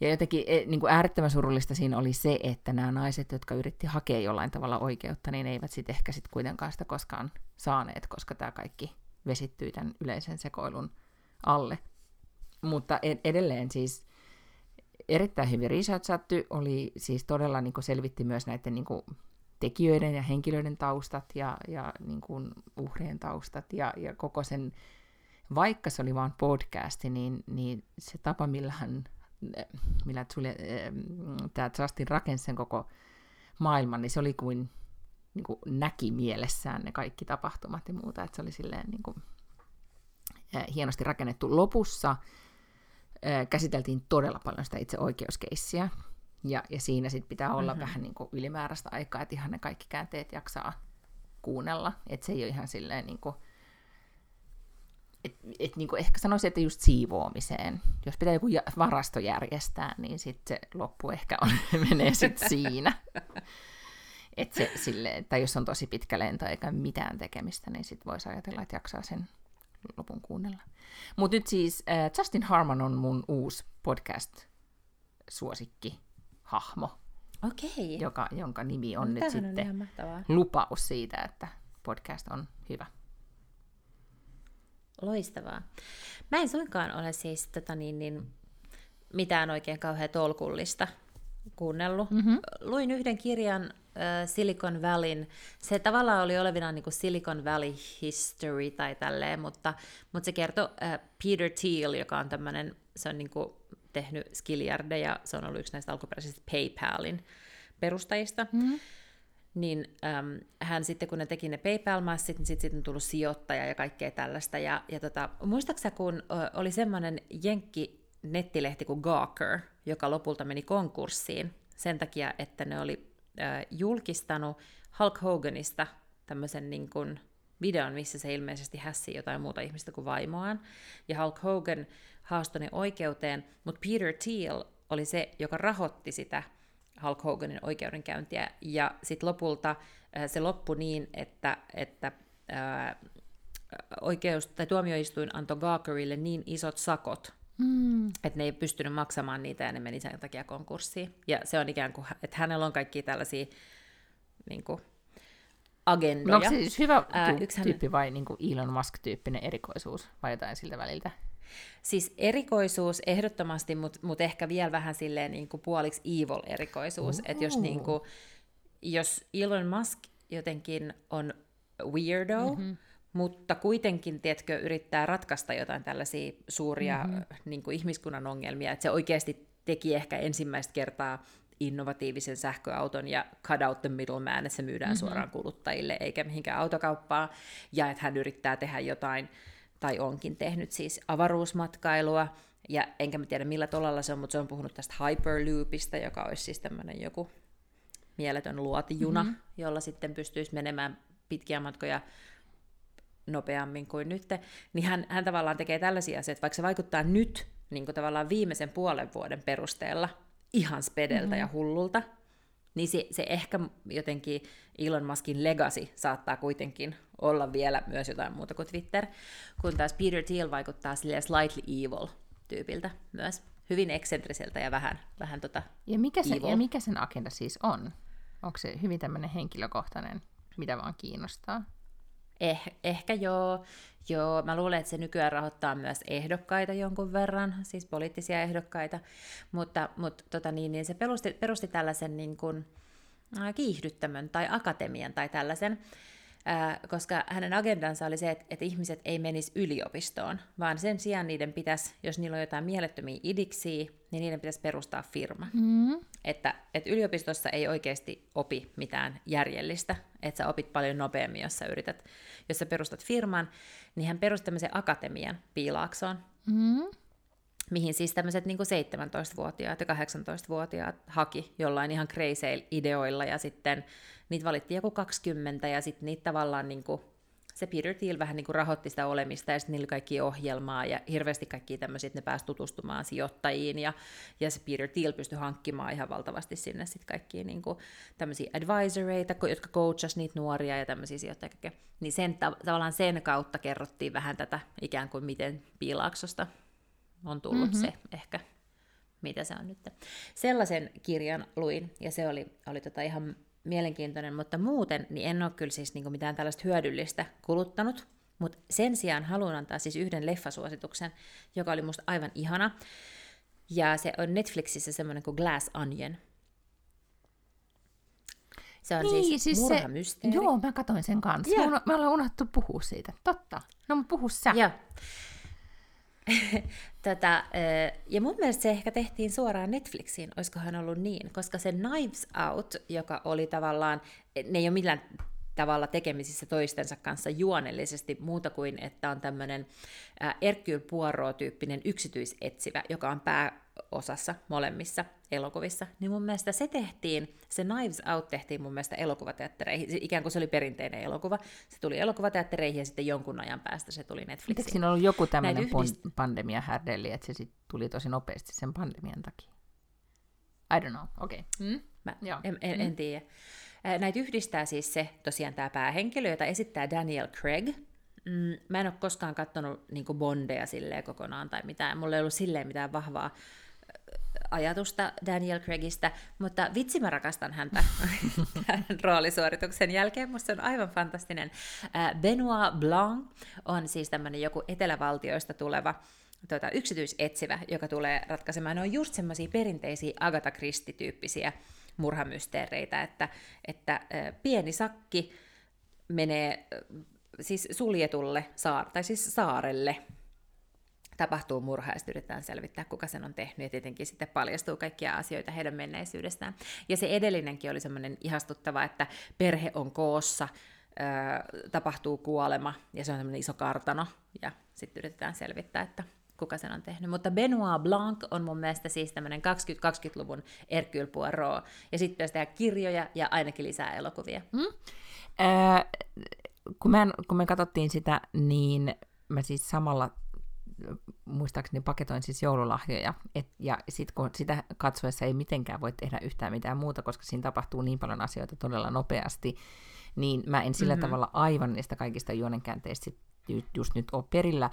ja jotenkin e, niin kuin äärettömän surullista siinä oli se, että nämä naiset, jotka yritti hakea jollain tavalla oikeutta, niin eivät sitten ehkä sit kuitenkaan sitä koskaan saaneet, koska tämä kaikki vesittyi tämän yleisen sekoilun alle. Mutta edelleen siis erittäin hyvin researchattu, oli siis todella niin selvitti myös näiden niin tekijöiden ja henkilöiden taustat ja, ja niin kuin, uhrien taustat ja, ja koko sen, vaikka se oli vain podcasti, niin, niin se tapa, millä hän, millä Julia, tämä Justin rakensi sen koko maailman, niin se oli kuin, niin kuin näki mielessään ne kaikki tapahtumat ja muuta, että se oli silleen niin kuin, hienosti rakennettu lopussa käsiteltiin todella paljon sitä itse oikeuskeissiä. Ja, ja siinä sitten pitää olla mm-hmm. vähän niin kuin ylimääräistä aikaa, että ihan ne kaikki käänteet jaksaa kuunnella. Että se ei ole ihan silleen niin kuin, et, et niin kuin ehkä sanoisin, että just siivoamiseen. Jos pitää joku varasto järjestää, niin sitten se loppu ehkä on, menee sitten siinä. Et se, sille, tai jos on tosi pitkä lento eikä mitään tekemistä, niin sitten voisi ajatella, että jaksaa sen lopun kuunnella. Mutta nyt siis äh, Justin Harmon on mun uusi podcast-suosikki hahmo. Okei. Joka, jonka nimi on no, nyt sitten on lupaus siitä, että podcast on hyvä. Loistavaa. Mä en suinkaan ole siis tota niin, niin, mitään oikein kauhean tolkullista kuunnellut. Mm-hmm. Luin yhden kirjan äh, Silicon Valleyn. Se tavallaan oli olevinaan niin kuin Silicon Valley History tai tälleen, mutta, mutta se kertoi äh, Peter Thiel, joka on tämmöinen, se on niin kuin tehnyt Skilliardeja, se on ollut yksi näistä alkuperäisistä PayPalin perustajista. Mm-hmm. niin äm, hän sitten, kun ne teki ne PayPal-massit, niin sitten sit on tullut sijoittaja ja kaikkea tällaista. Ja, ja tota, muistaaksä, kun ö, oli semmoinen jenkki nettilehti kuin Gawker, joka lopulta meni konkurssiin sen takia, että ne oli ö, julkistanut Hulk Hoganista tämmöisen niin kuin videon, missä se ilmeisesti hässii jotain muuta ihmistä kuin vaimoaan. Ja Hulk Hogan haastoi ne oikeuteen, mutta Peter Thiel oli se, joka rahoitti sitä Hulk Hoganin oikeudenkäyntiä, ja sitten lopulta äh, se loppui niin, että, että ää, äh, oikeus, tai tuomioistuin antoi Gawkerille niin isot sakot, mm. että ne ei pystynyt maksamaan niitä, ja ne meni sen takia konkurssiin. Ja se on ikään kuin, että hänellä on kaikki tällaisia niin kuin, agendoja. No onko se siis hyvä Ää, yksi tyyppi vai niin kuin Elon Musk-tyyppinen erikoisuus, vai jotain siltä väliltä? Siis erikoisuus ehdottomasti, mutta mut ehkä vielä vähän silleen niin kuin puoliksi evil-erikoisuus. Että jos, niin kuin, jos Elon Musk jotenkin on weirdo, mm-hmm. mutta kuitenkin, tiedätkö, yrittää ratkaista jotain tällaisia suuria mm-hmm. niin kuin ihmiskunnan ongelmia, että se oikeasti teki ehkä ensimmäistä kertaa innovatiivisen sähköauton ja cut out the middleman, että se myydään mm-hmm. suoraan kuluttajille eikä mihinkään autokauppaan, ja että hän yrittää tehdä jotain tai onkin tehnyt siis avaruusmatkailua, ja enkä mä tiedä millä tolalla se on, mutta se on puhunut tästä Hyperloopista, joka olisi siis tämmöinen joku mieletön luotijuna, mm-hmm. jolla sitten pystyisi menemään pitkiä matkoja nopeammin kuin nyt, niin hän, hän tavallaan tekee tällaisia asioita, vaikka se vaikuttaa nyt niin kuin tavallaan viimeisen puolen vuoden perusteella ihan spedeltä mm-hmm. ja hullulta, niin se, se ehkä jotenkin Elon Muskin legacy saattaa kuitenkin olla vielä myös jotain muuta kuin Twitter, kun taas Peter Thiel vaikuttaa silleen slightly evil tyypiltä myös. Hyvin eksentriseltä ja vähän, vähän tota ja mikä, se, evil. ja mikä sen agenda siis on? Onko se hyvin tämmöinen henkilökohtainen, mitä vaan kiinnostaa? Eh, ehkä joo. Joo, mä luulen, että se nykyään rahoittaa myös ehdokkaita jonkun verran, siis poliittisia ehdokkaita, mutta, mutta tota niin, niin se perusti, perusti tällaisen niin kuin, kiihdyttämön tai akatemian tai tällaisen, koska hänen agendansa oli se, että, että ihmiset ei menisi yliopistoon, vaan sen sijaan niiden pitäisi, jos niillä on jotain mielettömiä idiksiä, niin niiden pitäisi perustaa firma. Mm. Että, että yliopistossa ei oikeasti opi mitään järjellistä, että sä opit paljon nopeammin, jos sä yrität, jos sä perustat firman, niin hän perusti tämmöisen akatemian Piilaaksoon, mm. Mihin siis tämmöiset niin 17-vuotiaat ja 18-vuotiaat haki jollain ihan crazy ideoilla, ja sitten niitä valittiin joku 20, ja sitten niitä tavallaan niin kuin, se Peter Thiel vähän niin kuin rahoitti sitä olemista, ja sitten niillä kaikki ohjelmaa, ja hirveästi kaikki tämmöisiä, että ne pääsi tutustumaan sijoittajiin, ja, ja se Peter Thiel pystyi hankkimaan ihan valtavasti sinne sitten kaikkia niin kuin, tämmöisiä advisoreita, jotka coachas niitä nuoria ja tämmöisiä sijoittajia. Niin sen, tavallaan sen kautta kerrottiin vähän tätä ikään kuin miten Piilaaksosta on tullut mm-hmm. se ehkä mitä se on nyt. Sellaisen kirjan luin, ja se oli, oli tota ihan mielenkiintoinen, mutta muuten niin en ole kyllä siis niinku mitään tällaista hyödyllistä kuluttanut, mutta sen sijaan haluan antaa siis yhden leffasuosituksen, joka oli musta aivan ihana, ja se on Netflixissä semmoinen kuin Glass Onion. Se on niin, siis, siis murhamysteeri. Se, joo, mä katsoin sen kanssa. Yeah. Mä, mä olen unohtu puhua siitä. Totta. No, puhu sä. Joo. Tätä, ja mun mielestä se ehkä tehtiin suoraan Netflixiin, olisikohan ollut niin, koska se Knives Out, joka oli tavallaan, ne ei ole millään tavalla tekemisissä toistensa kanssa juonellisesti muuta kuin, että on tämmöinen Hercule Poirot-tyyppinen yksityisetsivä, joka on pääosassa molemmissa elokuvissa, niin mun mielestä se tehtiin, se Knives Out tehtiin mun mielestä elokuvateattereihin, ikään kuin se oli perinteinen elokuva. Se tuli elokuvateattereihin ja sitten jonkun ajan päästä se tuli Netflixiin. Eikö siinä ollut joku tämmöinen yhdist... pandemia härdelli, että se sit tuli tosi nopeasti sen pandemian takia? I don't know, okei. Okay. Mm? Mä en, en, mm. en tiedä. Näitä yhdistää siis se, tosiaan tämä päähenkilö, jota esittää Daniel Craig. Mm, mä en ole koskaan katsonut niin Bondeja silleen kokonaan tai mitään. Mulla ei ollut silleen mitään vahvaa ajatusta Daniel Craigista, mutta vitsi mä rakastan häntä roolisuorituksen jälkeen. Musta se on aivan fantastinen. Benoit Blanc on siis tämmöinen joku etelävaltioista tuleva tuota, yksityisetsivä, joka tulee ratkaisemaan. Ne on just semmoisia perinteisiä Agatha Christie-tyyppisiä murhamysteereitä, että, että pieni sakki menee siis suljetulle saar, tai siis saarelle tapahtuu murha ja yritetään selvittää, kuka sen on tehnyt, ja tietenkin sitten paljastuu kaikkia asioita heidän menneisyydestään. Ja se edellinenkin oli semmoinen ihastuttava, että perhe on koossa, tapahtuu kuolema, ja se on semmoinen iso kartano, ja sitten yritetään selvittää, että kuka sen on tehnyt. Mutta Benoit Blanc on mun mielestä siis tämmöinen 20-20-luvun Hercule Poirot, ja sitten pitäisi tehdä kirjoja ja ainakin lisää elokuvia. Mm? Äh, kun, me, kun me katsottiin sitä, niin mä siis samalla muistaakseni paketoin siis joululahjoja, et, ja sitten kun sitä katsoessa ei mitenkään voi tehdä yhtään mitään muuta, koska siinä tapahtuu niin paljon asioita todella nopeasti, niin mä en sillä mm-hmm. tavalla aivan niistä kaikista juonenkäänteistä just nyt ole perillä,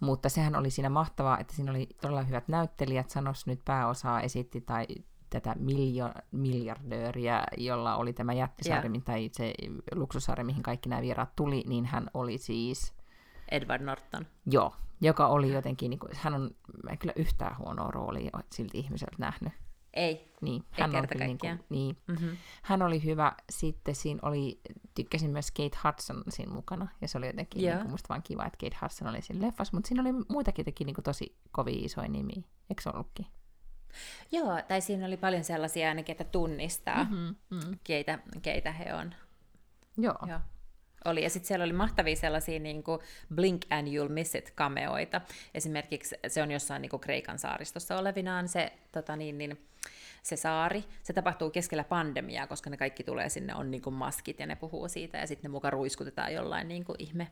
mutta sehän oli siinä mahtavaa, että siinä oli todella hyvät näyttelijät, Sanos nyt pääosaa esitti tai tätä miljo, miljardööriä, jolla oli tämä jättisaari, yeah. tai se luksusaari, mihin kaikki nämä vieraat tuli, niin hän oli siis... Edward Norton. Joo, joka oli jotenkin, niin kuin, hän on kyllä yhtään huonoa roolia silti ihmiseltä nähnyt. Ei, niin, hän ei kerta niin, kuin, niin. Mm-hmm. Hän oli hyvä. Sitten siinä oli, tykkäsin myös Kate Hudson siinä mukana. Ja se oli jotenkin yeah. niin kuin, musta vaan kiva, että Kate Hudson oli siinä leffassa. Mutta siinä oli muitakin teki niin kuin, tosi kovin isoja nimiä. Eikö se ollutkin? Joo, tai siinä oli paljon sellaisia ainakin, että tunnistaa, mm-hmm, mm. Keitä, keitä he on. Joo. Joo oli. Ja sitten siellä oli mahtavia sellaisia niin kuin Blink and You'll Miss It kameoita. Esimerkiksi se on jossain niin kuin Kreikan saaristossa olevinaan se, tota niin, niin, se saari. Se tapahtuu keskellä pandemiaa, koska ne kaikki tulee sinne, on niin kuin maskit ja ne puhuu siitä. Ja sitten ne mukaan ruiskutetaan jollain niin kuin ihme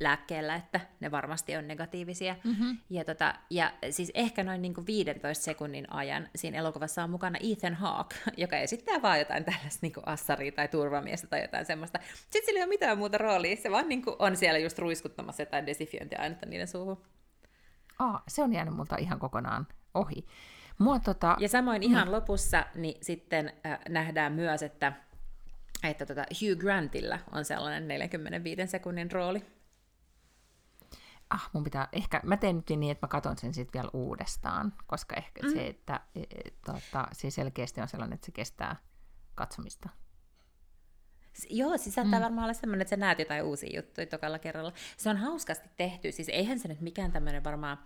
lääkkeellä, että ne varmasti on negatiivisia. Mm-hmm. Ja, tota, ja siis ehkä noin niin kuin 15 sekunnin ajan siinä elokuvassa on mukana Ethan Hawke, joka esittää vaan jotain tällaista niin assaria tai turvamiestä tai jotain semmoista. Sitten sillä ei ole mitään muuta roolia, se vaan niin kuin on siellä just ruiskuttamassa jotain desifiointiainetta niiden suuhun. Oh, se on jäänyt multa ihan kokonaan ohi. Mua, tota... Ja samoin ihan mm. lopussa niin sitten äh, nähdään myös, että, että tota Hugh Grantilla on sellainen 45 sekunnin rooli ah, mun pitää, ehkä, mä teen nyt niin, että mä katson sen sitten vielä uudestaan, koska ehkä mm. se, että e, e, tota, se selkeästi on sellainen, että se kestää katsomista. Joo, siis saattaa mm. varmaan olla semmoinen, että sä näet jotain uusia juttuja tokalla kerralla. Se on hauskasti tehty, siis eihän se nyt mikään tämmöinen varmaan,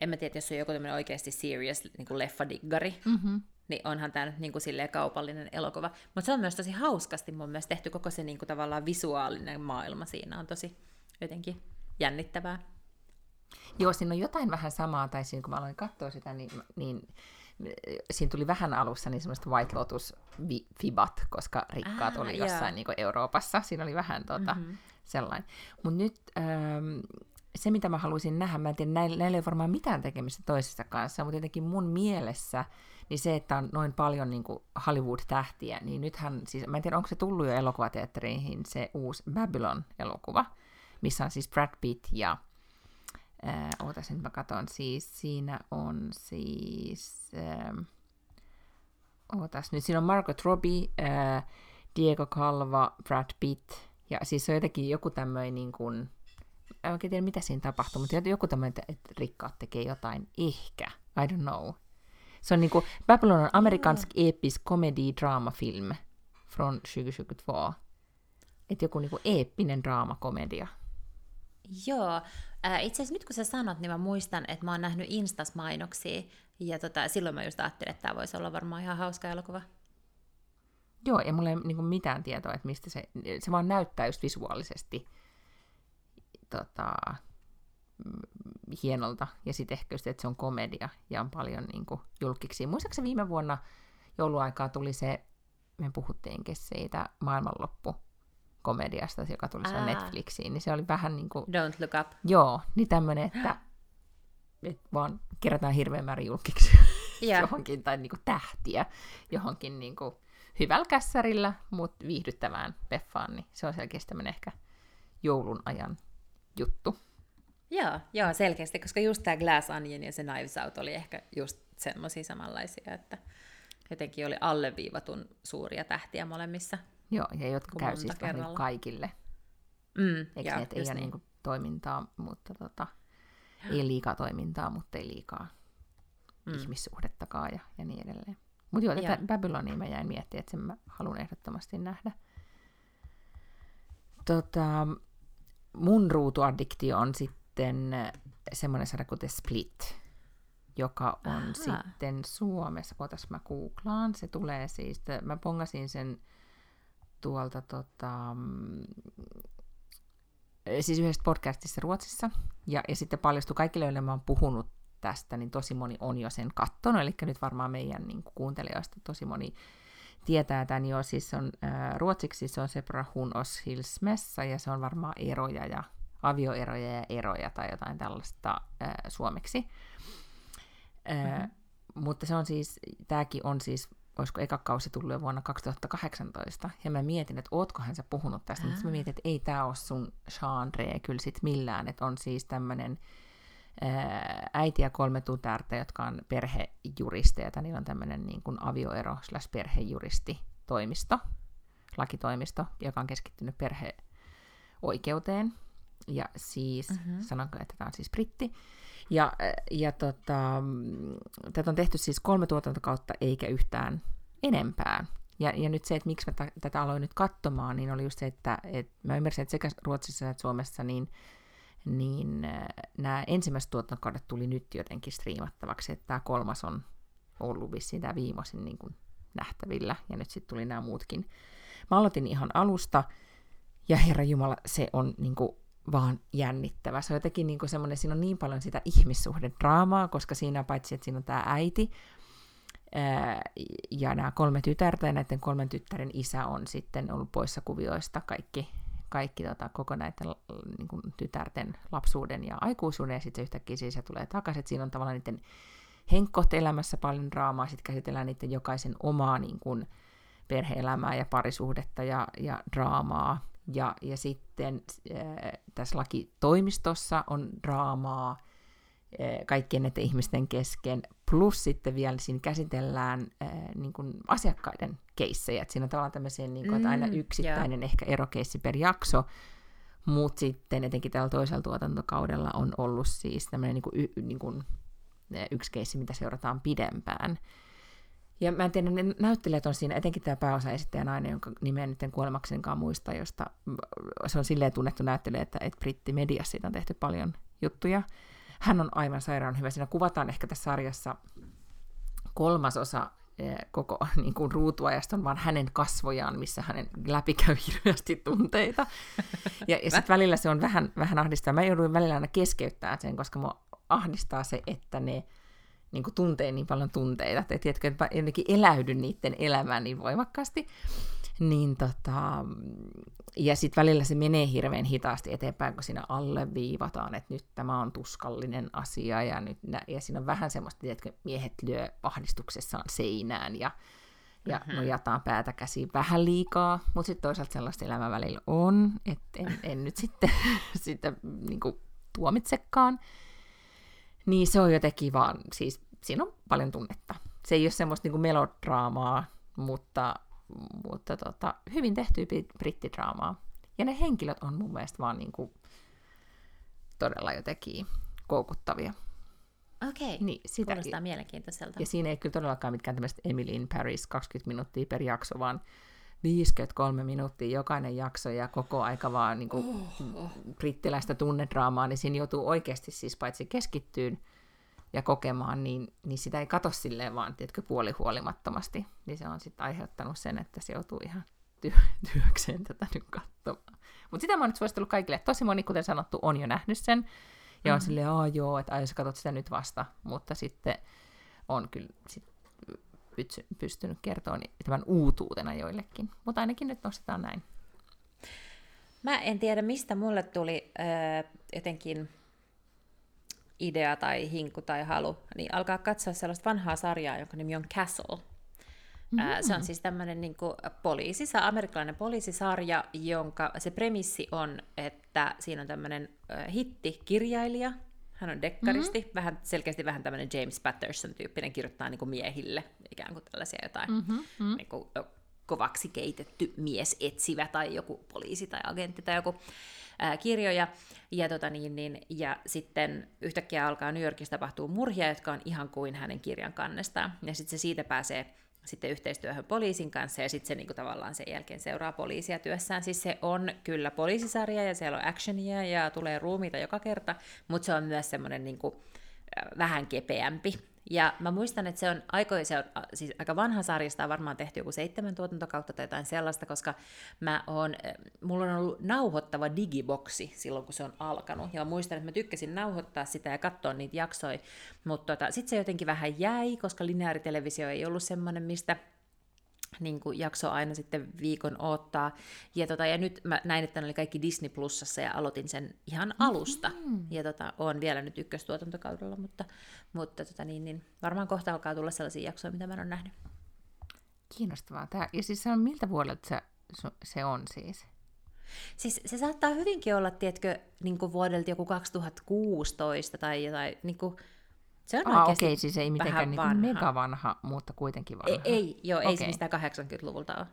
en mä tiedä, jos on joku tämmöinen oikeasti serious niin kuin leffadiggari, mm-hmm. niin onhan tämä nyt niin kuin silleen kaupallinen elokuva. Mutta se on myös tosi hauskasti mun mielestä tehty, koko se niin kuin tavallaan visuaalinen maailma siinä on tosi jotenkin jännittävää. Joo, siinä on jotain vähän samaa, tai siinä kun mä aloin katsoa sitä, niin, niin siinä tuli vähän alussa niin semmoista White Lotus-fibat, koska rikkaat ah, oli jossain niin Euroopassa. Siinä oli vähän tota, mm-hmm. sellainen. Mutta nyt ähm, se, mitä mä haluaisin nähdä, mä en tiedä, näillä, näillä ei ole varmaan mitään tekemistä toisessa kanssa, mutta jotenkin mun mielessä, niin se, että on noin paljon niin Hollywood-tähtiä, niin nythän, siis, mä en tiedä, onko se tullut jo elokuvateattereihin, se uusi Babylon-elokuva, missä on siis Brad Pitt ja Äh, ootas nyt mä katson, siis siinä on siis, äh, ootas nyt, siinä on Margot Robbie, äh, Diego Calva, Brad Pitt, ja siis se on jotenkin joku tämmöinen niin kuin, en oikein tiedä mitä siinä tapahtuu, mutta joku tämmöinen, että, että rikkaat tekee jotain, ehkä, I don't know. Se on niin kuin, Babylon on amerikansk episk komedi drama film från 2022. Että joku niin kuin eeppinen draamakomedia. Joo, äh, itse asiassa nyt kun sä sanot, niin mä muistan, että mä oon nähnyt Instas-mainoksia, ja tota, silloin mä just ajattelin, että tämä voisi olla varmaan ihan hauska elokuva. Joo, ja mulla ei niin kuin mitään tietoa, että mistä se, se vaan näyttää just visuaalisesti tota, hienolta, ja sitten ehkä just, että se on komedia, ja on paljon niin kuin, julkiksi. Muistaakseni viime vuonna jouluaikaa tuli se, me puhuttiinkin siitä maailmanloppu komediasta, joka tuli Aa. Netflixiin, niin se oli vähän niin kuin... Don't look up. Joo, niin tämmöinen, että, että vaan kerätään hirveän määrä julkiksi yeah. johonkin, tai niin kuin tähtiä johonkin niin kuin hyvällä kässärillä, mutta viihdyttävään peffaan, niin se on selkeästi tämmöinen ehkä joulun ajan juttu. Joo, joo, selkeästi, koska just tämä Glass Onion ja se Knives Out oli ehkä just semmoisia samanlaisia, että jotenkin oli alleviivatun suuria tähtiä molemmissa Joo, ja jotka käy siis niin kaikille. Mm, Eikö ja, ne, että ei ole niin. niin toimintaa, mutta tota, ei liikaa toimintaa, mutta ei liikaa mm. ihmissuhdettakaan ja, ja niin edelleen. Mutta joo, tätä Babylonia mä jäin miettimään, että sen mä haluan ehdottomasti nähdä. Tota, mun ruutuaddiktio on sitten semmoinen sarja kuin The Split, joka on Aha. sitten Suomessa, ootas mä googlaan, se tulee siis, mä pongasin sen tuolta tota, mm, siis yhdestä podcastissa Ruotsissa, ja, ja sitten paljastui kaikille, joille mä oon puhunut tästä, niin tosi moni on jo sen kattonut, eli nyt varmaan meidän niin kuin, kuuntelijoista tosi moni tietää tämän jo, siis on äh, ruotsiksi se on Separahun Oshilsmessa, ja se on varmaan eroja ja avioeroja ja eroja tai jotain tällaista äh, suomeksi. Mm-hmm. mutta se on siis, tämäkin on siis, olisiko eka kausi tullut jo vuonna 2018, ja mä mietin, että ootkohan sä puhunut tästä, mutta mä mietin, että ei tämä ole sun genre kyllä sit millään, että on siis tämmöinen äiti ja kolme tytärtä, jotka on perhejuristeja, tai niillä on tämmöinen niin kuin avioero slash perhejuristi toimisto, lakitoimisto, joka on keskittynyt perheoikeuteen. Ja siis, mm-hmm. sanonko, että tämä on siis britti. Ja, ja tota, tätä on tehty siis kolme tuotantokautta eikä yhtään enempää. Ja, ja nyt se, että miksi mä t- tätä aloin nyt katsomaan, niin oli just se, että et mä ymmärsin, että sekä Ruotsissa että Suomessa niin, niin nämä ensimmäiset tuotantokaudet tuli nyt jotenkin striimattavaksi, että tämä kolmas on ollut vissiin tämä viimeisin niin kuin nähtävillä, ja nyt sitten tuli nämä muutkin. Mä aloitin ihan alusta, ja herra Jumala, se on niin kuin vaan jännittävä. Se on jotenkin niin semmoinen, siinä on niin paljon sitä ihmissuhdedraamaa, koska siinä paitsi, että siinä on tämä äiti ää, ja nämä kolme tytärtä, ja näiden kolmen tyttären isä on sitten ollut poissa kuvioista kaikki, kaikki tota, koko näiden niin kuin, tytärten lapsuuden ja aikuisuuden, ja sitten se yhtäkkiä siis se tulee takaisin, että siinä on tavallaan niiden henkkoht elämässä paljon draamaa, sitten käsitellään niiden jokaisen omaa niin kuin, perhe-elämää ja parisuhdetta ja, ja draamaa, ja, ja sitten äh, tässä lakitoimistossa on draamaa äh, kaikkien näiden ihmisten kesken, plus sitten vielä siinä käsitellään äh, niin kuin asiakkaiden keissejä. Että siinä on tavallaan tämmöisiä, niin kuin, että aina mm, yksittäinen yeah. ehkä erokeissi per jakso, mutta sitten etenkin tällä toisella tuotantokaudella on ollut siis tämmöinen niin kuin, y, niin kuin, yksi keissi, mitä seurataan pidempään. Ja mä en tiedä, ne näyttelijät on siinä, etenkin tämä pääosaesittäjä nainen, jonka nimeä nyt en kuolemaksenkaan muista, josta se on silleen tunnettu näyttelijä, että, että brittimediassa siitä on tehty paljon juttuja. Hän on aivan sairaan hyvä. Siinä kuvataan ehkä tässä sarjassa kolmasosa eh, koko niin kuin ruutuajasta on vaan hänen kasvojaan, missä hänen läpikäy hirveästi tunteita. Ja, ja sitten välillä se on vähän, vähän ahdistaa. Mä jouduin välillä aina keskeyttämään sen, koska mua ahdistaa se, että ne niin kuin tuntee niin paljon tunteita, että tiedätkö, että jotenkin eläydy niiden elämään niin voimakkaasti. Niin tota, ja sitten välillä se menee hirveän hitaasti eteenpäin, kun siinä alle viivataan, että nyt tämä on tuskallinen asia, ja, nyt, ja siinä on vähän semmoista, että miehet lyö ahdistuksessaan seinään, ja, ja mm-hmm. nojataan päätä käsiin vähän liikaa, mutta sitten toisaalta sellaista elämää välillä on, että en, en nyt sitten sitä niin kuin, tuomitsekaan. Niin se on jotenkin vaan, siis siinä on paljon tunnetta. Se ei ole semmoista niin melodraamaa, mutta, mutta tota, hyvin tehty brittidraamaa. Ja ne henkilöt on mun mielestä vaan niin kuin todella jotenkin koukuttavia. Okei, niin, sitä, kuulostaa mielenkiintoiselta. Ja siinä ei kyllä todellakaan mitkään tämmöistä Emily in Paris 20 minuuttia per jakso, vaan 53 minuuttia jokainen jakso ja koko aika vaan niin kuin, oh. brittiläistä tunnedraamaa, niin siinä joutuu oikeasti siis paitsi keskittyyn ja kokemaan, niin, niin sitä ei kato silleen vaan, tiedätkö, puolihuolimattomasti. Niin se on sitten aiheuttanut sen, että se joutuu ihan ty- työkseen tätä nyt katsomaan. Mutta sitä mä oon nyt suositellut kaikille. Tosi moni, kuten sanottu, on jo nähnyt sen. Ja on mm-hmm. silleen, aa joo, että ai sä katsot sitä nyt vasta. Mutta sitten on kyllä sit pystynyt kertoa tämän uutuutena joillekin. Mutta ainakin nyt nostetaan näin. Mä en tiedä, mistä mulle tuli äh, jotenkin idea tai hinku tai halu, niin alkaa katsoa sellaista vanhaa sarjaa, jonka nimi on Castle. Mm-hmm. Se on mm. siis tämmöinen niin poliisi, amerikkalainen poliisisarja, jonka se premissi on, että siinä on tämmöinen hittikirjailija, hän on dekkaristi, mm-hmm. vähän, selkeästi vähän tämmöinen James Patterson-tyyppinen, kirjoittaa niin kuin miehille ikään kuin tällaisia jotain mm-hmm. niin kuin, kovaksi keitetty mies etsivä tai joku poliisi tai agentti tai joku ää, kirjoja. Ja, tota niin, niin, ja sitten yhtäkkiä alkaa New Yorkissa tapahtuu murhia, jotka on ihan kuin hänen kirjan kannestaan. Ja sitten se siitä pääsee sitten yhteistyöhön poliisin kanssa ja sitten se niin kuin, tavallaan sen jälkeen seuraa poliisia työssään. Siis se on kyllä poliisisarja ja siellä on actionia ja tulee ruumiita joka kerta, mutta se on myös semmoinen niin kuin, vähän kepeämpi. Ja mä muistan, että se on, aiko, se on siis aika vanha sarja, sitä on varmaan tehty joku seitsemän tuotantokautta tai jotain sellaista, koska mä oon, mulla on ollut nauhoittava digiboksi silloin, kun se on alkanut. Ja mä muistan, että mä tykkäsin nauhoittaa sitä ja katsoa niitä jaksoja, mutta tota, sitten se jotenkin vähän jäi, koska lineaaritelevisio ei ollut semmoinen, mistä niin kuin jakso aina sitten viikon odottaa. Ja, tota, ja nyt mä näin, että ne oli kaikki Disney Plusassa ja aloitin sen ihan alusta. Mm-hmm. Ja tota, on vielä nyt ykköstuotantokaudella, mutta, mutta tota, niin, niin, varmaan kohta alkaa tulla sellaisia jaksoja, mitä mä en ole nähnyt. Kiinnostavaa. Tää, ja siis se on miltä vuodelta se, se on siis? Siis se saattaa hyvinkin olla, tiedätkö, niin vuodelta joku 2016 tai jotain, niin kuin, se on ah, okei, okay, siis ei mitenkään niin vanha. mega vanha, mutta kuitenkin vanha. Ei, ei joo, okay. ei se mistään 80-luvulta ole.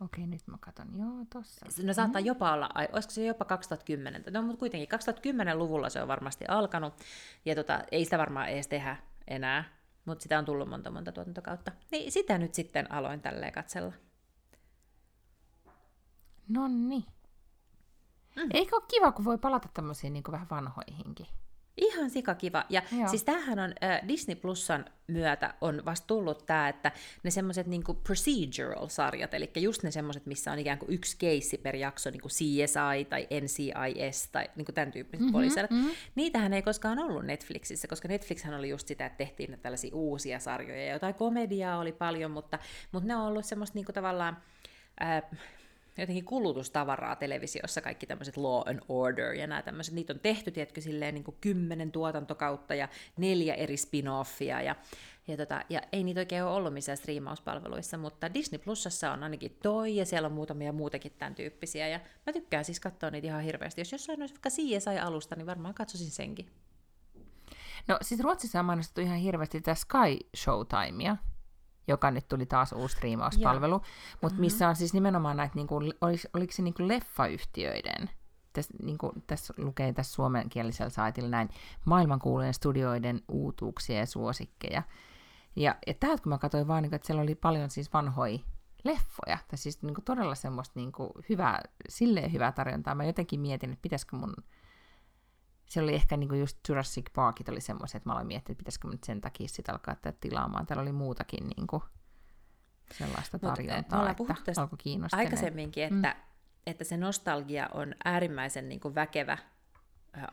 Okei, nyt mä katson. Joo, tossa. No saattaa mm. jopa olla, olisiko se jopa 2010. No, mutta kuitenkin 2010-luvulla se on varmasti alkanut, ja tota, ei sitä varmaan edes tehdä enää, mutta sitä on tullut monta monta tuotantokautta. Niin sitä nyt sitten aloin tälleen katsella. No niin. Mm. Eikö ole kiva, kun voi palata tämmöisiin niin vähän vanhoihinkin? Ihan sikakiva. Ja Joo. siis tämähän on äh, Disney Plusan myötä on vasta tullut tämä, että ne semmoiset niinku procedural-sarjat, eli just ne semmoiset, missä on ikään kuin yksi keissi per jakso, niin kuin CSI tai NCIS tai niin kuin tämän tyyppiset mm-hmm, poliisarjat. Mm-hmm. Niitähän ei koskaan ollut Netflixissä, koska Netflixhän oli just sitä, että tehtiin tällaisia uusia sarjoja. ja Jotain komediaa oli paljon, mutta, mutta ne on ollut semmoista niinku tavallaan... Äh, jotenkin kulutustavaraa televisiossa, kaikki tämmöiset Law and Order ja nämä tämmöiset, niitä on tehty, tiedätkö, silleen niin kuin kymmenen tuotantokautta ja neljä eri spin-offia ja, ja, tota, ja ei niitä oikein ole ollut missään striimauspalveluissa, mutta Disney Plusassa on ainakin toi ja siellä on muutamia muutakin tämän tyyppisiä ja mä tykkään siis katsoa niitä ihan hirveästi. Jos jossain olisi vaikka CSI-alusta, niin varmaan katsoisin senkin. No siis Ruotsissa on mainostettu ihan hirveästi tätä Sky Showtimea, joka nyt tuli taas uusi striimauspalvelu, mutta mm-hmm. missä on siis nimenomaan näitä, niin kuin, oliko, oliko se niin kuin leffayhtiöiden, tässä, niin kuin, tässä lukee tässä suomenkielisellä saitilla näin, maailmankuulujen studioiden uutuuksia ja suosikkeja. Ja, ja täältä kun mä katsoin vaan, niin että siellä oli paljon siis vanhoja leffoja, tai siis niin kuin todella semmoista niin kuin hyvää, silleen hyvää tarjontaa. Mä jotenkin mietin, että pitäisikö mun se oli ehkä niinku just Jurassic Parkit oli semmoiset, että mä aloin miettiä, että pitäisikö nyt sen takia sitten alkaa tätä tilaamaan. Täällä oli muutakin niinku sellaista tarjontaa, Mut, että alkoi kiinnostaa. Aikaisemminkin, että, mm. että se nostalgia on äärimmäisen niinku väkevä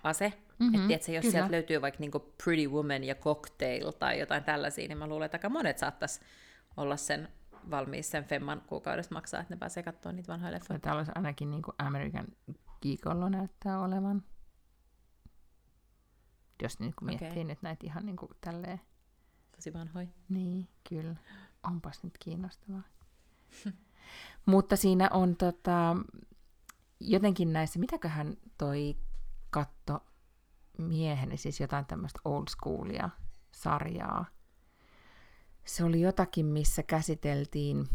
ase. Mm-hmm, että tiedätkö, jos kyllä. sieltä löytyy vaikka niinku Pretty Woman ja Cocktail tai jotain tällaisia, niin mä luulen, että aika monet saattaisi olla sen valmiis sen femman kuukaudesta maksaa, että ne pääsee katsomaan niitä vanhoja leffoja. Täällä olisi ainakin niin kuin American Geekolo näyttää olevan jos niin kuin miettii okay. nyt näitä ihan niin kuin tälleen. Tosi vanhoi. Niin, kyllä. Onpas nyt kiinnostavaa. Mutta siinä on tota, jotenkin näissä, mitäköhän toi katto mieheni, siis jotain tämmöistä old schoolia sarjaa. Se oli jotakin, missä käsiteltiin,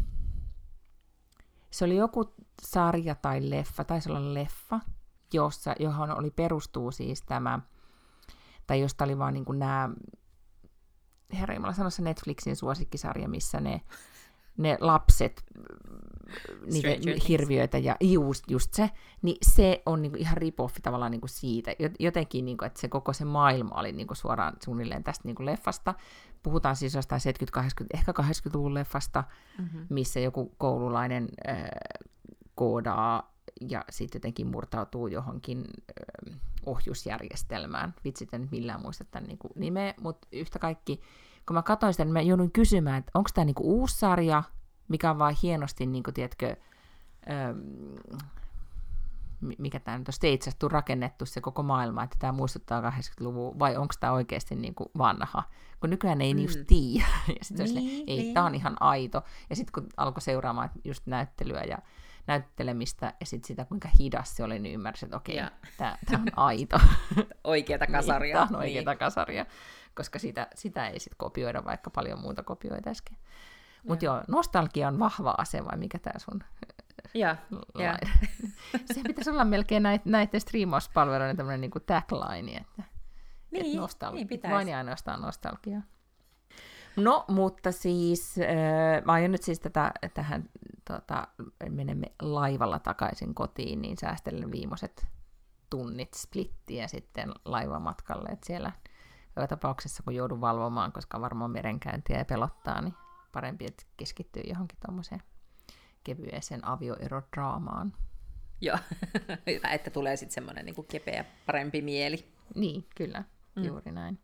se oli joku sarja tai leffa, taisi olla leffa, jossa, johon oli perustuu siis tämä tai josta oli vaan niin nämä, herra Jumala sanoi se Netflixin suosikkisarja, missä ne, ne lapset, niitä hirviöitä ja just, just se, niin se on niin ihan ripoffi tavallaan niin siitä. Jotenkin, niin kuin, että se koko se maailma oli niin suoraan suunnilleen tästä niin leffasta. Puhutaan siis jostain 70-80, ehkä 80-luvun leffasta, mm-hmm. missä joku koululainen äh, koodaa ja sitten jotenkin murtautuu johonkin ö, ohjusjärjestelmään. Vitsit en millään muista tämän niin kuin nimeä, mutta yhtä kaikki, kun mä katsoin sitä, niin mä joudun kysymään, että onko tämä niin kuin uusi sarja, mikä on vaan hienosti, niin kuin, tiedätkö, ö, mikä tämä nyt on stageattu, rakennettu se koko maailma, että tämä muistuttaa 80-luvun, vai onko tämä oikeasti niin kuin vanha? Kun nykyään ei mm. just tiedä. ja sitten niin, ei, niin. tämä on ihan aito. Ja sitten kun alkoi seuraamaan just näyttelyä ja näyttelemistä ja sitten sitä, kuinka hidas se oli, niin ymmärsin, että okei, okay, tämä on aito. oikeata niin, kasaria. Tämä on oikeata niin. kasaria, koska sitä, sitä ei sitten kopioida, vaikka paljon muuta kopioitaisiin. Mutta joo, nostalgia on vahva ase, vai mikä tämä sun ja, ja. Se pitäisi olla melkein näiden striimauspalveluiden tämmöinen niin tagline, että, niin, että nostalgia, niin vain ja ainoastaan nostalgia. No, mutta siis äh, mä aion nyt siis tätä, tähän, tota, menemme laivalla takaisin kotiin, niin säästelen viimeiset tunnit splittiä sitten laivamatkalle, että siellä joka tapauksessa, kun joudun valvomaan, koska varmaan merenkäyntiä ja pelottaa, niin parempi, että keskittyy johonkin tuommoiseen kevyeseen avioerodraamaan. Joo, hyvä, että tulee sitten semmoinen niin kepeä, parempi mieli. Niin, kyllä, mm. juuri näin.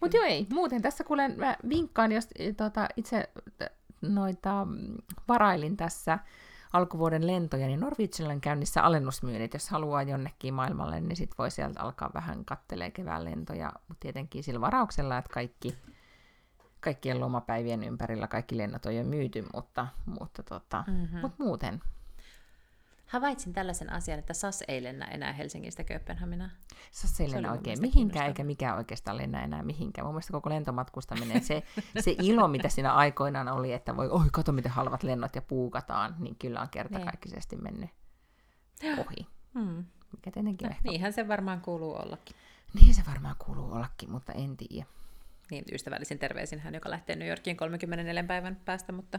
Mutta joo ei, muuten tässä kuulen, mä vinkkaan, jos e, tota, itse noita mm, varailin tässä alkuvuoden lentoja, niin Norwegianilla on käynnissä alennusmyynnit. Jos haluaa jonnekin maailmalle, niin sit voi sieltä alkaa vähän kattelee kevään lentoja, mutta tietenkin sillä varauksella, että kaikki, kaikkien lomapäivien ympärillä kaikki lennot on jo myyty, mutta, mutta, tota, mm-hmm. mutta muuten Havaitsin tällaisen asian, että SAS ei lennä enää Helsingistä Kööpenhaminaan. SAS ei lennä oikein mihinkään, eikä mikään oikeastaan lennä enää mihinkään. Mun mielestä koko lentomatkustaminen, se, se ilo, mitä siinä aikoinaan oli, että voi, oi, kato miten halvat lennot ja puukataan, niin kyllä on kertakaikkisesti niin. mennyt ohi. Hmm. Mikä tietenkin no, Niinhän se varmaan kuuluu ollakin. Niin se varmaan kuuluu ollakin, mutta en tiedä. Niin, ystävällisin terveisin hän, joka lähtee New Yorkiin 34 päivän päästä, mutta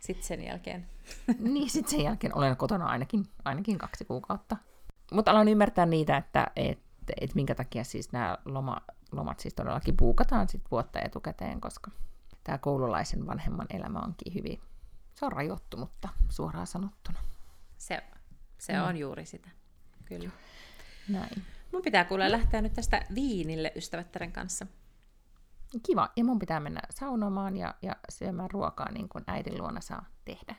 sitten sen jälkeen. niin, sitten sen jälkeen olen kotona ainakin, ainakin kaksi kuukautta. Mutta alan ymmärtää niitä, että et, et minkä takia siis nämä loma, lomat siis todellakin puukataan sit vuotta etukäteen, koska tämä koululaisen vanhemman elämä onkin hyvin, se on rajoittunutta suoraan sanottuna. Se, se mm. on juuri sitä, kyllä. Näin. Mun pitää kuulla lähteä nyt tästä viinille ystävättären kanssa. Kiva. Ja mun pitää mennä saunomaan ja, ja syömään ruokaa niin kuin äidin luona saa tehdä.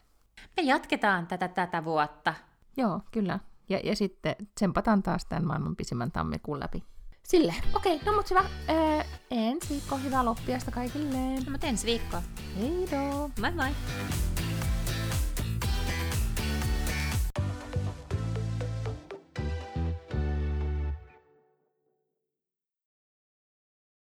Me jatketaan tätä tätä vuotta. Joo, kyllä. Ja, ja sitten tsempataan taas tämän maailman pisimmän tammikuun läpi. Sille. Okei, okay, no mut hyvä. Öö, ensi viikko hyvää loppiasta kaikille. No mut ensi viikko. Heidoo. Bye bye.